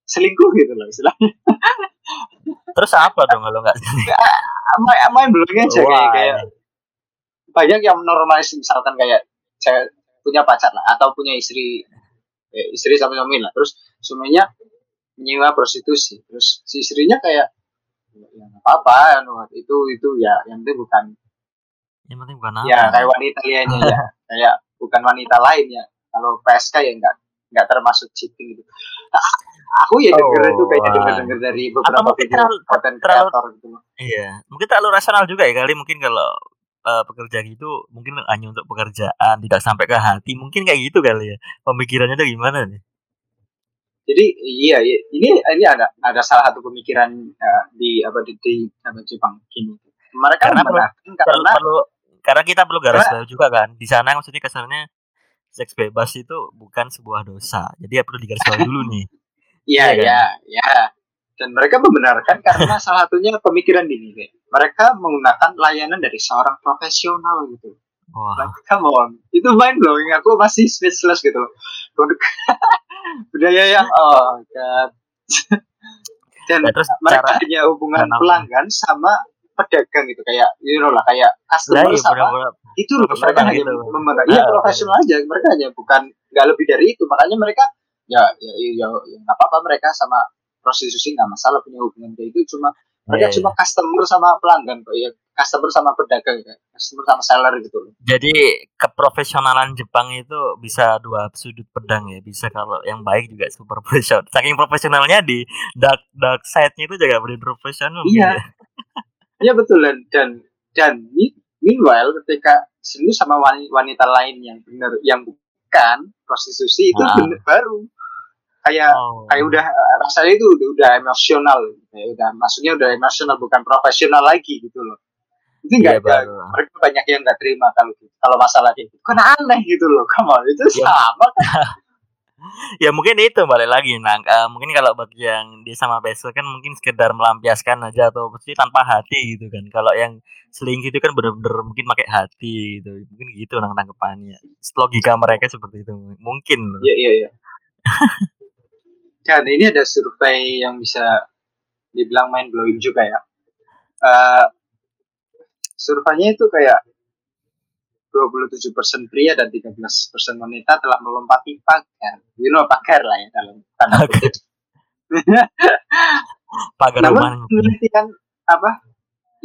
selingkuh gitu loh istilahnya. Terus apa dong kalau nggak? main main blowing aja kayak Wah, kayak banyak yang normalis misalkan kayak saya punya pacar lah atau punya istri eh, istri sama suami lah. Terus suaminya menyewa prostitusi terus si istrinya kayak ya apa-apa anu, itu itu ya yang itu bukan yang penting bukan apa. ya kayak wanita lainnya ya kayak bukan wanita lain ya kalau PSK ya enggak enggak termasuk cheating gitu aku ya denger Oh, itu kayak wah. denger denger dari beberapa video terlalu- konten terlalu- kreator gitu. Iya, mungkin terlalu rasional juga ya kali mungkin kalau eh, pekerja gitu mungkin hanya untuk pekerjaan tidak sampai ke hati mungkin kayak gitu kali ya pemikirannya tuh gimana nih jadi iya, iya. Ini ini ada ada salah satu pemikiran eh, di apa di, di apa, Jepang gini mereka Karena perlu- perlu, karena perlu karena kita perlu garis bawah juga kan. Di sana maksudnya kesannya seks bebas itu bukan sebuah dosa. Jadi ya perlu digaris bawah dulu nih. Iya Iya kan? iya iya. Dan mereka membenarkan karena salah satunya pemikiran ini mereka menggunakan layanan dari seorang profesional gitu wah Like, come on. Itu mind blowing. Aku masih speechless gitu. Budaya yang oh god. Dan Ya, terus mereka hubungan Kenapa? pelanggan sama pedagang gitu kayak you know lah kayak customer iya sama bener-bener itu loh mereka hanya gitu. memandang iya Ah, profesional aja mereka hanya bukan nggak lebih dari itu makanya mereka ya ya ya ya nggak apa-apa mereka sama prostitusi nggak masalah punya hubungan kayak itu cuma mereka Iya, cuma customer sama pelanggan kok ya customer sama pedagang ya. customer sama seller gitu loh Jadi keprofesionalan Jepang itu bisa dua sudut pedang ya. Bisa kalau yang baik juga super profesional. Saking profesionalnya di dark dark side-nya itu juga benar profesional. Iya. gitu. Iya betul dan dan dan meanwhile ketika selingkuh sama wani- wanita lain yang benar yang bukan prostitusi itu Ah. bener baru kayak Oh. kayak udah eh, rasanya itu udah, udah emosional kayak udah maksudnya udah emosional bukan profesional lagi gitu loh. Itu Iya, enggak enggak baru. mereka banyak yang nggak terima kalau kalau masalah itu kan aneh gitu loh come on itu Iya. sama kan? Ya mungkin itu balik lagi nah eh, mungkin kalau bagi yang dia sama besok kan mungkin sekedar melampiaskan aja atau mesti tanpa hati gitu kan. Kalau yang selingkuh itu kan bener-bener mungkin pakai hati gitu. Mungkin gitu nang tangkepannya logika mereka seperti itu mungkin loh. Iya iya iya dan ini ada survei yang bisa dibilang mind blowing juga ya Eh surveinya itu kayak 27% pria dan 13% wanita telah melompati pagar. You know pagar lah ya dalam tanda kutip. pagar Namun rumah penelitian apa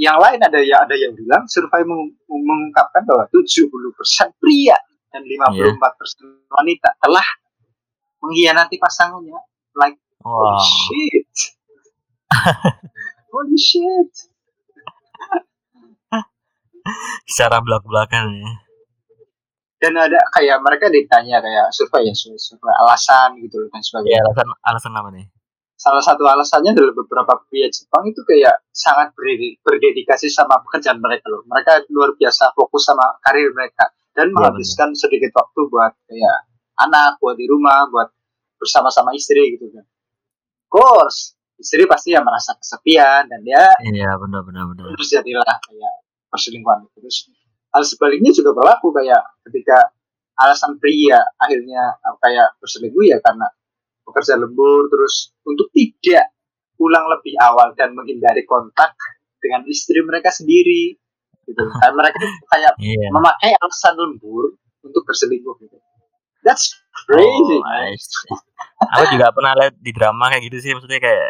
yang lain ada ya ada yang bilang survei meng- mengungkapkan bahwa 70% pria dan 54% wanita telah mengkhianati pasangannya. Like wow holy shit. holy shit. secara belak-belakan ya Dan ada kayak mereka ditanya kayak survei ya survei, alasan gitu loh dan ya sebagainya. alasan alasan apa nih Salah satu alasannya adalah beberapa pria Jepang itu kayak sangat berdedi- berdedikasi sama pekerjaan mereka loh. Mereka luar biasa fokus sama karir mereka dan Iya, menghabiskan sedikit waktu buat kayak anak, buat di rumah, buat bersama-sama istri gitu kan. Of course, istri pasti ya merasa kesepian dan dia iya benar benar benar. terus jadilah kayak perselingkuhan terus hal sebaliknya juga berlaku kayak ketika alasan pria akhirnya uh, kayak berselingkuh ya karena bekerja lembur terus untuk tidak pulang lebih awal dan menghindari kontak dengan istri mereka sendiri gitu. Kayak mereka kayak iya. memakai alasan lembur untuk berselingkuh gitu that's crazy Oh, man. Aku juga pernah lihat di drama kayak gitu sih maksudnya kayak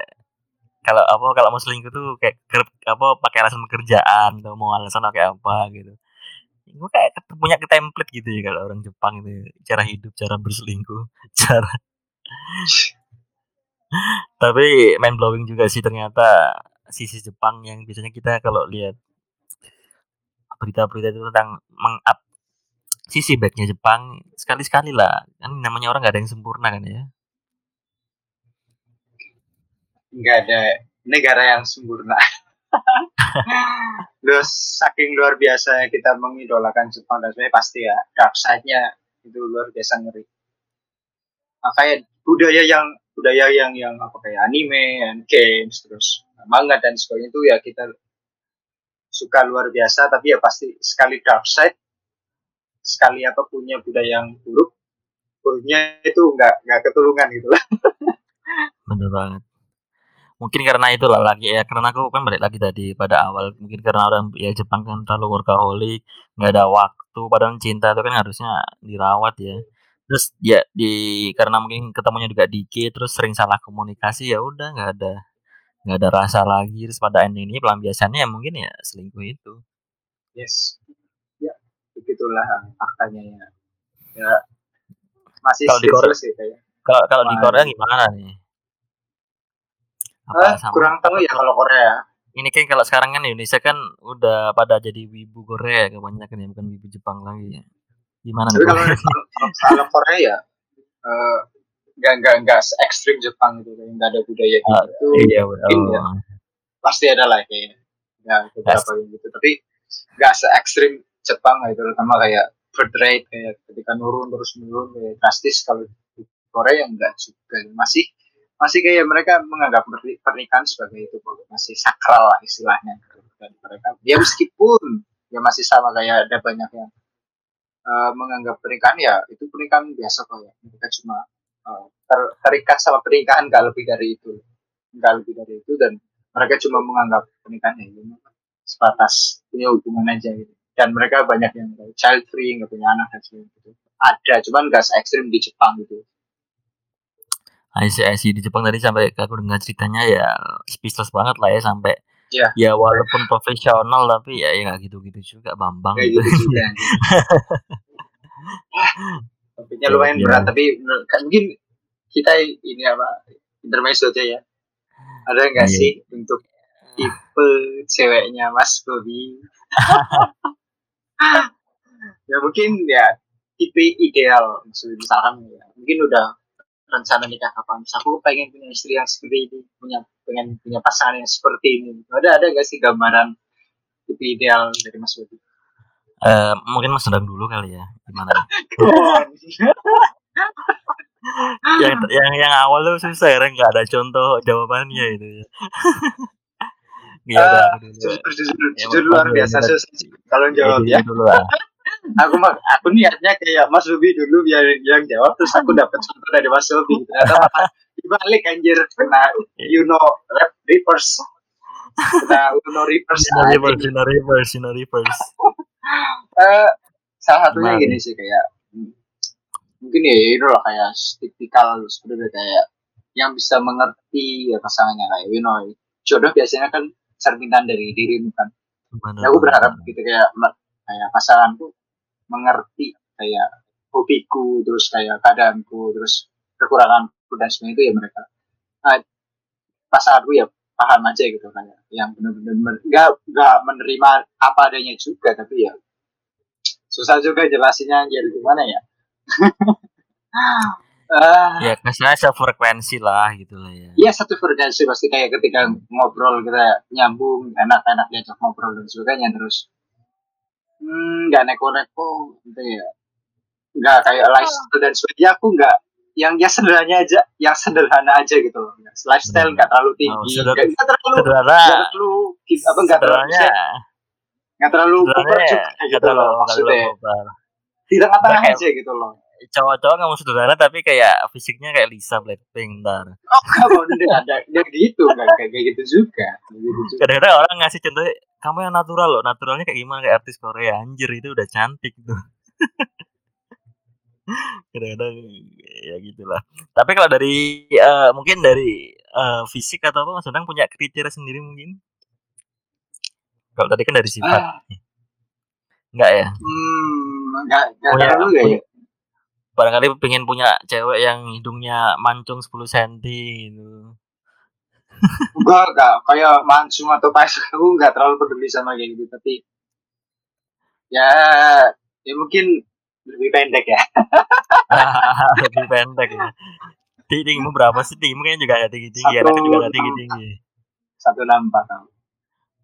kalau apa kalau mau selingkuh tuh kayak ker- apa pakai alasan pekerjaan atau mau alasan kayak apa gitu gue kayak punya ke template gitu ya kalau orang Jepang itu cara hidup cara berselingkuh cara tapi main blowing juga sih ternyata sisi Jepang yang biasanya kita kalau lihat berita-berita itu tentang mengup sisi baiknya Jepang sekali-sekali lah. Kan namanya orang nggak ada yang sempurna kan ya? Nggak ada negara yang sempurna. Terus saking luar biasa kita mengidolakan Jepang dan sebenarnya pasti ya dark side-nya itu luar biasa ngeri. Kayak budaya yang budaya yang yang apa kayak anime and games terus manga dan sebagainya itu ya kita suka luar biasa tapi ya pasti sekali dark side sekali apa punya budaya yang buruk buruknya itu nggak nggak ketulungan gitu lah. Bener banget. Mungkin karena itulah lagi ya karena aku kan balik lagi tadi pada awal mungkin karena orang ya Jepang kan terlalu workaholic nggak ada waktu padahal cinta itu kan harusnya dirawat ya. Terus ya di karena mungkin ketemunya juga dikit terus sering salah komunikasi ya udah nggak ada nggak ada rasa lagi. Terus pada ending ini pelampiasannya ya mungkin ya selingkuh itu. Yes begitulah faktanya ya. Ya masih kalau di Korea sih kayak kalau kalau di Korea gimana nih? Apa eh, kurang tahu ya kalau Korea ini kan kalau sekarang kan Indonesia kan udah pada jadi wibu Korea kebanyakan ya bukan wibu Jepang lagi ya. Gimana Tapi kalau, kalau Korea ya uh, nggak nggak nggak se ekstrim Jepang gitu nggak ada budaya gitu. uh, iya, mungkin oh. ya, pasti ada lah kayaknya. Ya beberapa yang gitu. Tapi nggak se ekstrim Jepang gitu terutama kayak birth rate kayak ketika nurun terus menurun kayak drastis. Kalau di Korea yang enggak juga. Masih masih kayak mereka menganggap pernikahan sebagai itu masih sakral lah istilahnya. Dan mereka ya meskipun ya masih sama kayak ada banyak yang uh, menganggap pernikahan ya itu pernikahan biasa kok ya. Mereka cuma uh, ter, terikat sama pernikahan gak lebih dari itu. Nggak lebih dari itu dan mereka cuma menganggap pernikahan ya ini sebatas punya hubungan aja gitu dan mereka banyak yang child free nggak punya anak dan sebagainya gitu ada cuman nggak se ekstrim di Jepang gitu IC di Jepang tadi sampai aku dengar ceritanya ya speechless banget lah ya sampai ya, ya walaupun profesional tapi ya ya nggak gitu-gitu juga Bambang gitu. gitu juga. Topiknya lumayan ya. berat tapi mungkin kita ini apa intermezzo aja ya. Ada nggak ya. sih untuk tipe ceweknya Mas Bobi? ya mungkin ya tipe ideal misalkan ya mungkin udah rencana nikah kapan. Aku pengen punya istri yang seperti ini punya pengen punya pasangan yang seperti ini. Ada ada gak sih gambaran tipe ideal dari Mas Budi? Uh, mungkin Mas sedang dulu kali ya gimana? Yang yang yang awal tuh susah ya nggak ada contoh jawabannya itu ya Iya, uh, jujur, jujur, jujur luar biasa susah kalau jawab ya. Dulu lah aku mah aku niatnya kayak Mas Ruby dulu biar yang jawab terus aku dapat contoh dari Mas Ruby. Ternyata malah dibalik anjir. Kena you know rap reverse. Kena you know reverse. Reverse you know reverse you know reverse. Uh, salah satunya gini sih kayak mungkin ya itu loh kayak tipikal seperti kayak yang bisa mengerti ya pasangannya kayak you know jodoh biasanya kan cerminan dari dirimu kan? Ya aku berharap gitu kayak kayak pasanganku mengerti kayak hobiku terus kayak keadaanku terus kekuranganku dan sebagainya itu ya mereka. Nah, pasanganku ya paham aja gitu kayak yang benar-benar nggak nggak menerima apa adanya juga tapi ya susah juga jelasinnya jadi gimana ya uh, ya kasarnya sefrekuensi lah gitu lah ya. Iya satu frekuensi pasti kayak ketika ngobrol kita nyambung enak-enak diajak ngobrol dan sebagainya terus Hmm, nggak neko-neko gitu ya. Nggak kayak lifestyle dan sebagainya aku nggak yang ya sederhana aja, yang sederhana aja gitu loh. Lifestyle nggak terlalu oh, tinggi, nggak oh, terlalu, sederhana, gak terlalu apa nggak terlalu nggak terlalu over juga gitu loh maksudnya. Di tengah-tengah aja gitu loh cowok-cowok nggak mau sederhana tapi kayak fisiknya kayak Lisa Blackpink ntar. Oh kamu ada ada gitu nggak kayak gitu juga. Gitu kadang-kadang orang ngasih contoh kamu yang natural loh naturalnya kayak gimana? Kayak artis Korea anjir itu udah cantik tuh. Kadang-kadang ya gitulah. Tapi kalau dari uh, mungkin dari uh, fisik atau apa Mas punya kriteria sendiri mungkin? Kalau tadi kan dari sifat. Ah. Enggak ya? Hmm, enggak enggak Punya- terlalu ya. Barangkali pengen punya cewek yang hidungnya mancung 10 cm gitu. Enggak, enggak. Kayak Mansum atau Pais aku enggak terlalu peduli sama kayak gitu. Tapi ya, ya mungkin lebih pendek ya. Lebih pendek ya. Tinggimu berapa sih? Tinggimu kayaknya juga gak tinggi-tinggi. Satu- Anaknya juga gak tinggi-tinggi. Satu enam empat tahun.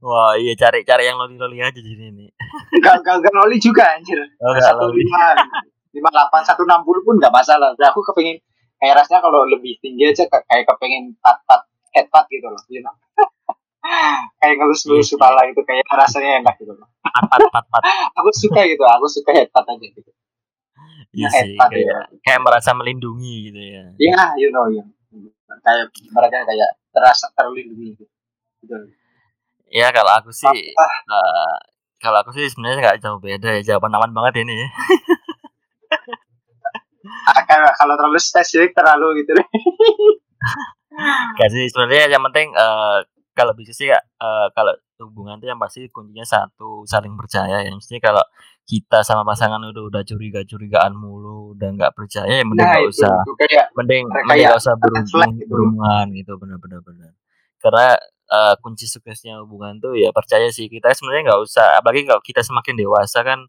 Wah iya cari-cari yang loli-loli aja di sini. Enggak enggak enggak loli juga anjir. Oh, nggak Satu loli. Lima lima delapan satu enam puluh pun enggak masalah. Dan aku kepengen kayak rasanya kalau lebih tinggi aja kayak kepengen pat pat head pat gitu loh. You know? kayak ngelus ngelus Iya, kepala gitu kayak rasanya enak gitu loh. Pat pat pat. Aku suka gitu. Aku suka head pat aja gitu. Iya Head sih. Kayak, ya. kayak merasa melindungi gitu ya. Ya, you know, you know. Kayak mereka kayak terasa terlindungi gitu. Gitu. Ya kalau aku sih Ah, eh, kalau aku sih sebenarnya nggak jauh beda ya jawaban aman banget ini. ah, kalau terlalu spesifik terlalu gitu deh. Gak sih sebenarnya yang penting eh, kalau bisa sih eh, kalau hubungan itu yang pasti kuncinya satu saling percaya ya. Mesti kalau kita sama pasangan udah udah curiga curigaan mulu udah nggak percaya ya mending Nah, nggak itu, usah itu kayak mending Kayak mending nggak usah berhubungan gitu. berhubungan gitu benar-benar benar karena eh, kunci suksesnya hubungan tuh ya percaya sih kita sebenarnya nggak usah apalagi kalau kita semakin dewasa kan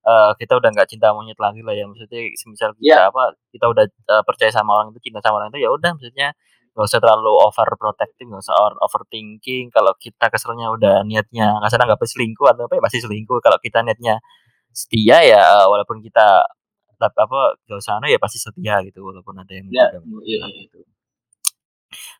eh, kita udah nggak cinta monyet lagi lah ya maksudnya semisal kita Iya. apa kita udah eh, percaya sama orang itu cinta sama orang itu ya udah maksudnya nggak usah terlalu over protective nggak usah over overthinking kalau kita keselnya udah niatnya nggak sadar nggak selingkuh atau apa ya pasti selingkuh kalau kita niatnya setia ya eh, walaupun kita tapi apa jauh sana ya pasti setia gitu walaupun ada yang Ya, berbeda iya, iya. gitu.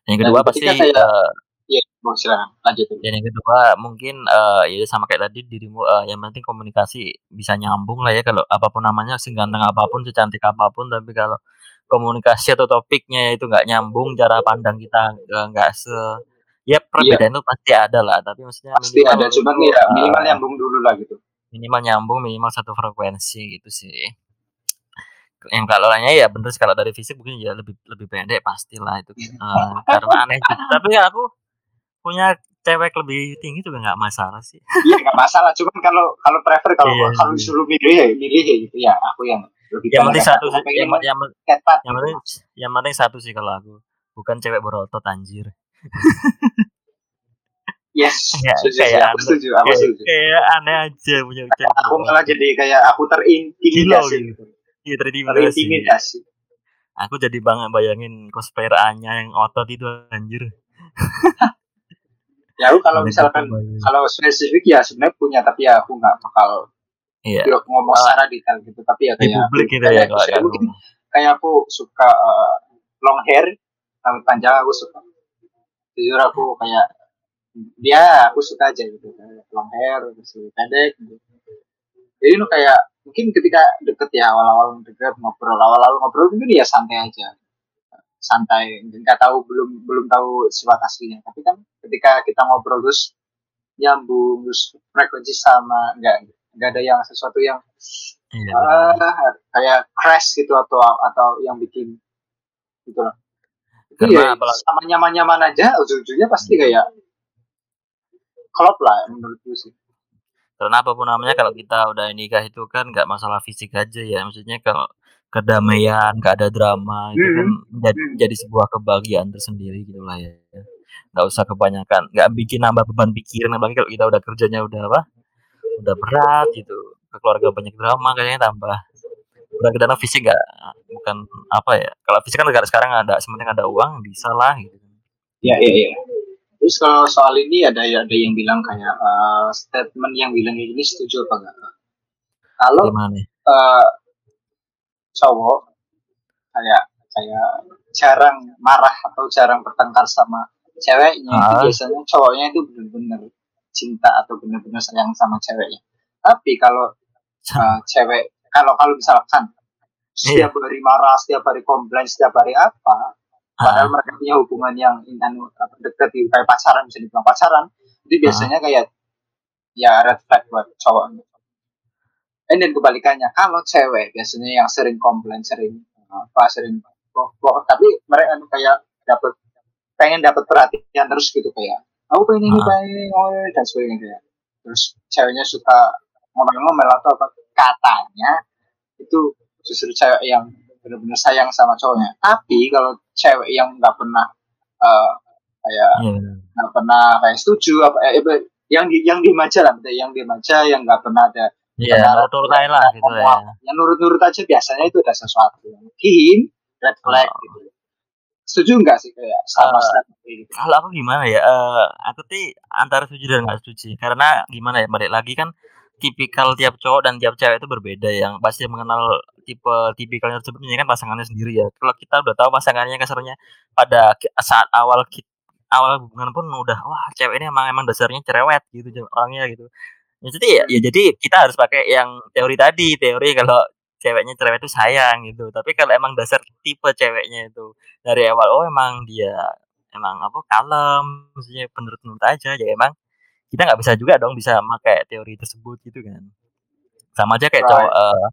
Yang kedua Dan pasti eh, Iya, mau silakan lanjut dulu. dan yang kedua mungkin eh, ya sama kayak tadi dirimu eh, yang penting komunikasi bisa nyambung lah ya kalau apa pun namanya seganteng apa pun secantik apa pun tapi kalau komunikasi atau topiknya itu nggak nyambung cara pandang kita eh, nggak se ya perbedaan itu pasti ada lah tapi maksudnya Pasti minimal ada, cuman itu, ya minimal nyambung dulu lah gitu. minimal nyambung minimal satu frekuensi gitu sih yang kalau lainnya ya bener sih kalau dari fisik mungkin ya lebih lebih pendek pastilah itu Eh, karena aneh juga. tapi ya aku punya cewek lebih tinggi juga nggak masalah sih. Iya nggak masalah, cuman kalau kalau prefer kalau Iya, kalau iya. disuruh milih ya milih ya gitu. Ya aku yang lebih yang penting satu sih yang, yang, head pat yang penting yang penting satu sih kalau aku. Bukan cewek berotot anjir. Yes, Kayak- setuju, kayak aku setuju, aku setuju. kayak aneh aja punya cewek Aku malah jadi kayak aku terintimidasi. Gitu. Iya, terintimidasi. Terintimidasi. aku jadi banget bayangin cosplayer Anya yang otot itu anjir Ya aku kalau misalkan kalau spesifik ya sebenarnya punya tapi ya aku nggak bakal iya. yuk, ngomong Ah. secara detail gitu tapi ya di kayak publik gitu kayak ya kalau suka- mungkin kayak aku suka uh, long hair rambut panjang aku suka. Jujur aku kayak dia aku suka aja gitu kayak long hair terus pendek gitu. jadi itu kayak mungkin ketika deket ya awal-awal deket ngobrol awal-awal ngobrol mungkin ya santai aja santai. Nggak tahu belum belum tahu sifat aslinya. Tapi kan ketika kita ngobrol terus nyambung terus frekuensi sama nggak nggak ada yang sesuatu yang iya. ah, kayak crash gitu atau atau yang bikin gitu loh. Itu Karena ya apalagi- sama nyaman nyaman aja ujung-ujungnya pasti kayak klop lah menurut gue sih. Karena apa pun namanya kalau kita udah nikah itu kan nggak masalah fisik aja ya. Maksudnya kalau kedamaian nggak ada drama itu kan menjadi, Hmm. jadi sebuah kebahagiaan tersendiri gitu lah ya. Nggak usah kebanyakan nggak bikin nambah beban pikiran apalagi kalau kita udah kerjanya udah apa udah berat gitu. Ke keluarga banyak drama kayaknya tambah. Berat karena fisik nggak bukan apa ya kalau fisik kan negara sekarang ada sementing ada uang bisa lah gitu. Ya iya iya. Terus kalau soal ini ada ada yang bilang kayak eh, statement yang bilang kayak gini setuju apa enggak kalau gimana nih? eh, cowok kayak kayak jarang marah atau jarang bertengkar sama ceweknya. Itu Ah. biasanya cowoknya itu benar-benar cinta atau benar-benar sayang sama ceweknya. Tapi kalau eh, cewek kalau kalau misalkan setiap hari marah setiap hari komplain setiap hari apa padahal Ah, mereka punya hubungan yang anu, dekat kayak pacaran bisa dibilang pacaran itu biasanya kayak ya red flag buat cowok Eh, dan kebalikannya kalau cewek biasanya yang sering komplain sering apa sering kok kok- tapi mereka kayak dapat pengen dapat perhatian terus gitu kayak aku pengen ini Ah. pengen ini oh, dan sebagainya kayak terus ceweknya suka ngomel-ngomel atau apa katanya itu justru cewek yang benar-benar sayang sama cowoknya tapi kalau cewek yang nggak pernah uh, kayak Iya. nggak pernah kayak setuju apa eh, yang di yang diem aja lah yang diem aja yang nggak pernah ada Iya, nurut-nurut aja lah gitu ya. yang nurut-nurut aja biasanya itu ada sesuatu mungkin red flag Oh. gitu setuju nggak sih kayak sama Eh, step kayak gitu Kalau aku gimana ya? Eh, aku tuh antara setuju dan nggak setuju. Karena gimana ya? Balik lagi kan tipikal tiap cowok dan tiap cewek itu berbeda yang pasti mengenal tipe tipikalnya tersebut kan pasangannya sendiri ya. Kalau kita udah tahu pasangannya kasarnya pada saat awal awal hubungan pun udah wah cewek ini emang emang dasarnya cerewet gitu orangnya gitu. Ya, jadi ya, ya jadi kita harus pakai yang teori tadi, teori kalau ceweknya cerewet itu sayang gitu. Tapi kalau emang dasar tipe ceweknya itu dari awal oh emang dia emang apa kalem maksudnya penurut-penurut aja ya emang kita nggak bisa juga dong bisa pakai teori tersebut gitu kan sama aja kayak Right. cowok eh,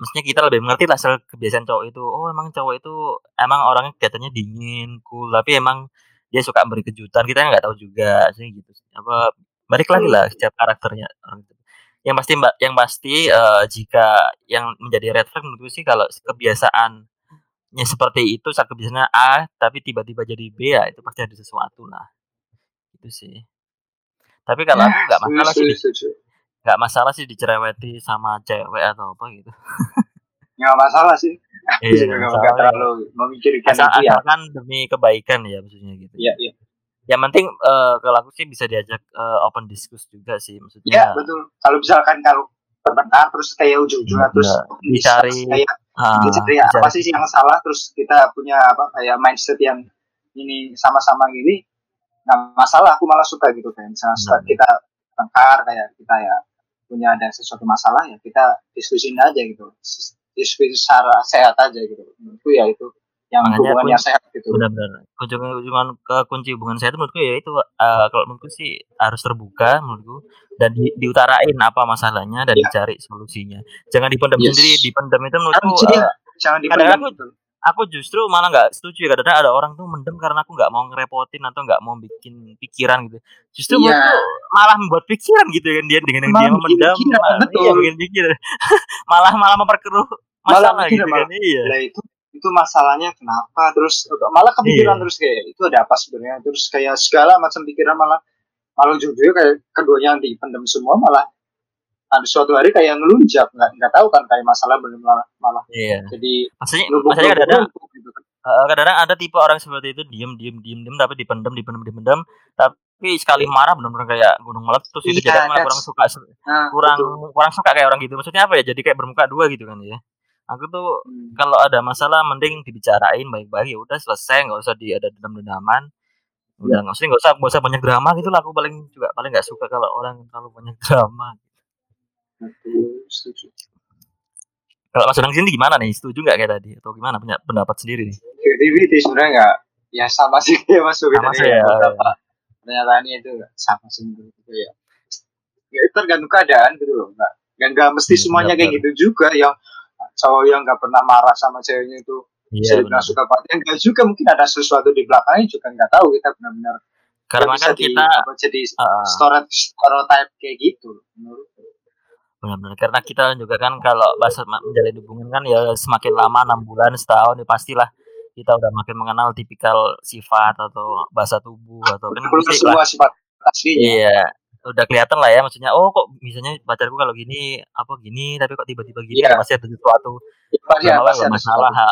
maksudnya kita lebih mengerti lah soal kebiasaan cowok itu oh emang cowok itu emang orangnya kelihatannya dingin cool tapi emang dia suka beri kejutan kita nggak tahu juga sih gitu apa balik lagi lah setiap karakternya. Orang itu. yang pasti mbak yang pasti eh, jika yang menjadi red flag menurutku sih kalau kebiasaannya seperti itu saat kebiasaannya A tapi tiba-tiba jadi B ya itu pasti ada sesuatu lah. Itu sih. Tapi kalau aku nggak masalah sih nggak masalah sih dicereweti sama cewek atau apa gitu. Nggak masalah sih. Iya, nggak terlalu memikirkan Asal, itu ya. asalkan demi kebaikan ya maksudnya gitu. Iya iya yang penting eh, kalau aku sih bisa diajak eh, open discuss juga sih Iya maksudnya betul. Kalau misalkan kalau berbenah terus kayak ujung-ujungnya terus Iya, dicari- kayak ah, dicari apa sih yang salah terus kita punya apa kayak mindset yang ini sama-sama gini nggak masalah aku malah suka gitu kayak misalnya Hmm. kita tengkar kayak kita ya punya ada sesuatu masalah ya kita diskusin aja gitu. Diskusi secara sehat aja gitu. Menurutku ya itu yang Makanya hubungan aku- yang sehat gitu benar-benar kunjungan kunjungan ke kunci hubungan saya itu menurutku ya itu eh, kalau menurutku sih harus terbuka menurutku dan di, diutarain apa masalahnya dan Iya. dicari solusinya jangan dipendam Yes. sendiri dipendam itu menurutku jadi eh, jangan dipendam aku- gitu. aku justru malah nggak setuju ya kadang-kadang ada orang tuh mendem karena aku nggak mau ngerepotin atau nggak mau bikin pikiran gitu justru Iya. menurutku malah membuat pikiran gitu kan dia dengan yang dia memendam malah- betul. iya bikin pikiran malah malah memperkeruh masalah gitu malah- kan iya Lah itu itu masalahnya kenapa? Terus malah kepikiran Iya. terus kayak itu ada apa sebenarnya? Terus kayak segala macam pikiran malah malah jujur kayak keduanya dipendam semua malah ada suatu hari kayak ngelunjak. Nggak nggak tahu kan kayak masalah belum malah malah iya. jadi maksudnya numpuk maksudnya gitu kan. Kadang-kadang ada tipe orang seperti itu diem diem diem diem tapi dipendem dipendem dipendem tapi sekali marah benar-benar kayak gunung meletus itu Iya, jadi that's- kurang suka nah, kurang betul. kurang suka kayak orang gitu. Maksudnya apa ya? Jadi kayak bermuka dua gitu kan ya aku tuh Hmm. kalau ada masalah mending dibicarain baik-baik. Ya udah selesai nggak usah di ada dendam-dendaman. Udah nggak usah nggak usah nggak usah banyak drama gitu lah. Aku paling juga paling nggak suka kalau orang terlalu banyak drama. Kalau mas Danang sendiri gimana nih? Setuju nggak kayak tadi? Atau gimana? Punya pendapat sendiri nih? Creativity sebenarnya nggak ya sama sih kayak Mas Bobi Sama tadi sih ya. beberapa pernyataannya itu sama sih menurut gue ya. Ya itu tergantung keadaan gitu loh nggak. Nggak mesti Iya, semuanya kayak gitu juga yang cowok yang nggak pernah marah sama ceweknya itu bisa iya dibilang benar. suka banget. Enggak juga mungkin ada sesuatu di belakangnya juga nggak tahu kita benar-benar karena bisa kan di- kita apa, jadi uh, stereotype stereotype kayak gitu menurut benar-benar karena kita juga kan kalau bahasa menjalin hubungan kan ya semakin lama enam bulan setahun ya pastilah kita udah makin mengenal tipikal sifat atau bahasa tubuh atau kan pasti sifat aslinya. Iya udah kelihatan lah ya maksudnya oh kok misalnya pacarku kalau gini apa gini tapi kok tiba-tiba gini kan pasti ada sesuatu. Ya, pasti, Lama-lama pasti ada masalah ha.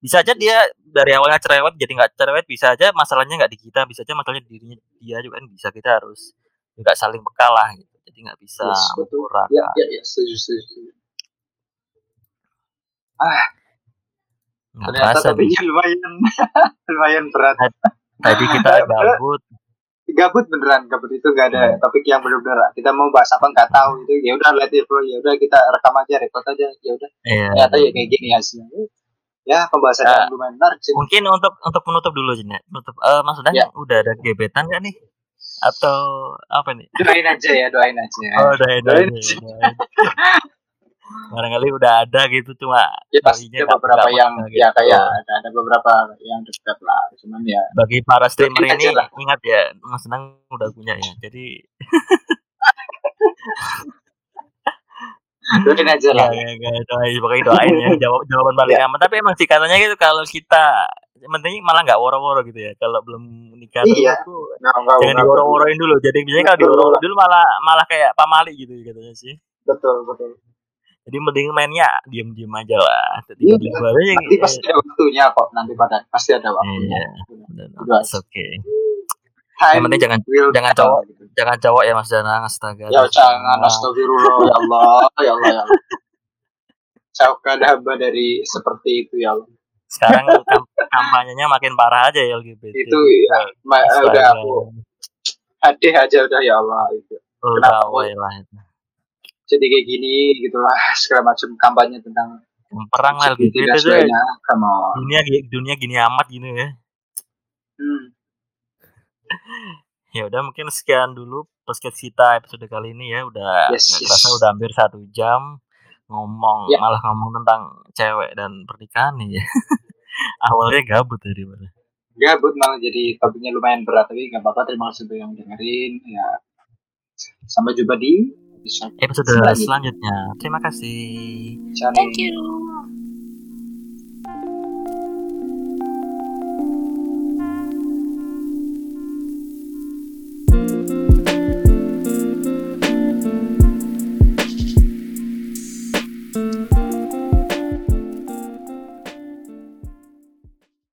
bisa aja dia dari awalnya cerewet jadi nggak cerewet bisa aja masalahnya nggak di kita bisa aja masalahnya di dirinya dia juga kan bisa kita harus juga saling bekal lah gitu. Jadi nggak bisa Yes, betul. ya ya ya setuju setuju setuju. nggak ternyata topiknya lumayan lumayan berat. Tadi kita gabut gabut beneran gabut itu nggak ada Hmm. topik yang benar-benar kita mau bahas apa nggak tahu itu ya udah let it flow ya udah kita rekam aja record aja ya udah Iya. ternyata ya kayak gini hasilnya ya pembahasan Ya. yang lumayan menarik sih Mungkin untuk untuk menutup dulu Jinet. Menutup eh Mas Udan Ya. udah ada gebetan nggak nih? Atau apa nih? doain aja ya doain aja Oh, udah ada. Doain. Barangkali udah ada gitu cuma ya pasti ada beberapa yang pernah ya gitu. kayak ada ada beberapa yang dekat lah cuman ya bagi para streamer ini lah. ingat ya Mas Senang udah punya ya. Jadi doain aja lah ya, ya, ya, doain pokoknya doain ya jawab jawaban paling Ya. aman tapi emang sih katanya gitu kalau kita penting malah nggak woro-woro gitu ya kalau belum nikah Iya. tuh nggak, jangan diworo-woroin dulu jadi biasanya kalau Betul. diworo dulu malah malah kayak pamali gitu katanya sih betul betul jadi mending mainnya diem-diem aja lah Iya. tiba-tiba aja nanti pasti ada waktunya kok nanti pada pasti ada waktunya. Iya it's okay. Time yang penting jangan jangan tell, cowok gitu. jangan cowok ya mas Danang astaga. Ya jangan astagfirullah ya Allah ya Allah ya Allah. Jauhkan hamba dari seperti itu ya Allah. Sekarang kam- kampanyenya makin parah aja ya LGBT itu ya, ma- udah aku hadeh aja udah ya Allah itu. Udah kenapa? way lah itu jadi kayak gini gitulah segala macam kampanye tentang perang lah LGBT LGBT dan itu sebagainya come on. Dunia dunia gini amat gitu ya. Hmm. ya udah mungkin sekian dulu podcast kita episode kali ini ya. Udah Yes, yes. kerasa udah hampir satu jam ngomong Ya. malah ngomong tentang cewek dan pernikahan nih ya. Awalnya gabut tadi malah gabut malah jadi topiknya lumayan berat tapi nggak apa-apa terima kasih untuk yang dengerin ya. Sampai jumpa di episode selanjutnya. terima kasih. Thank you.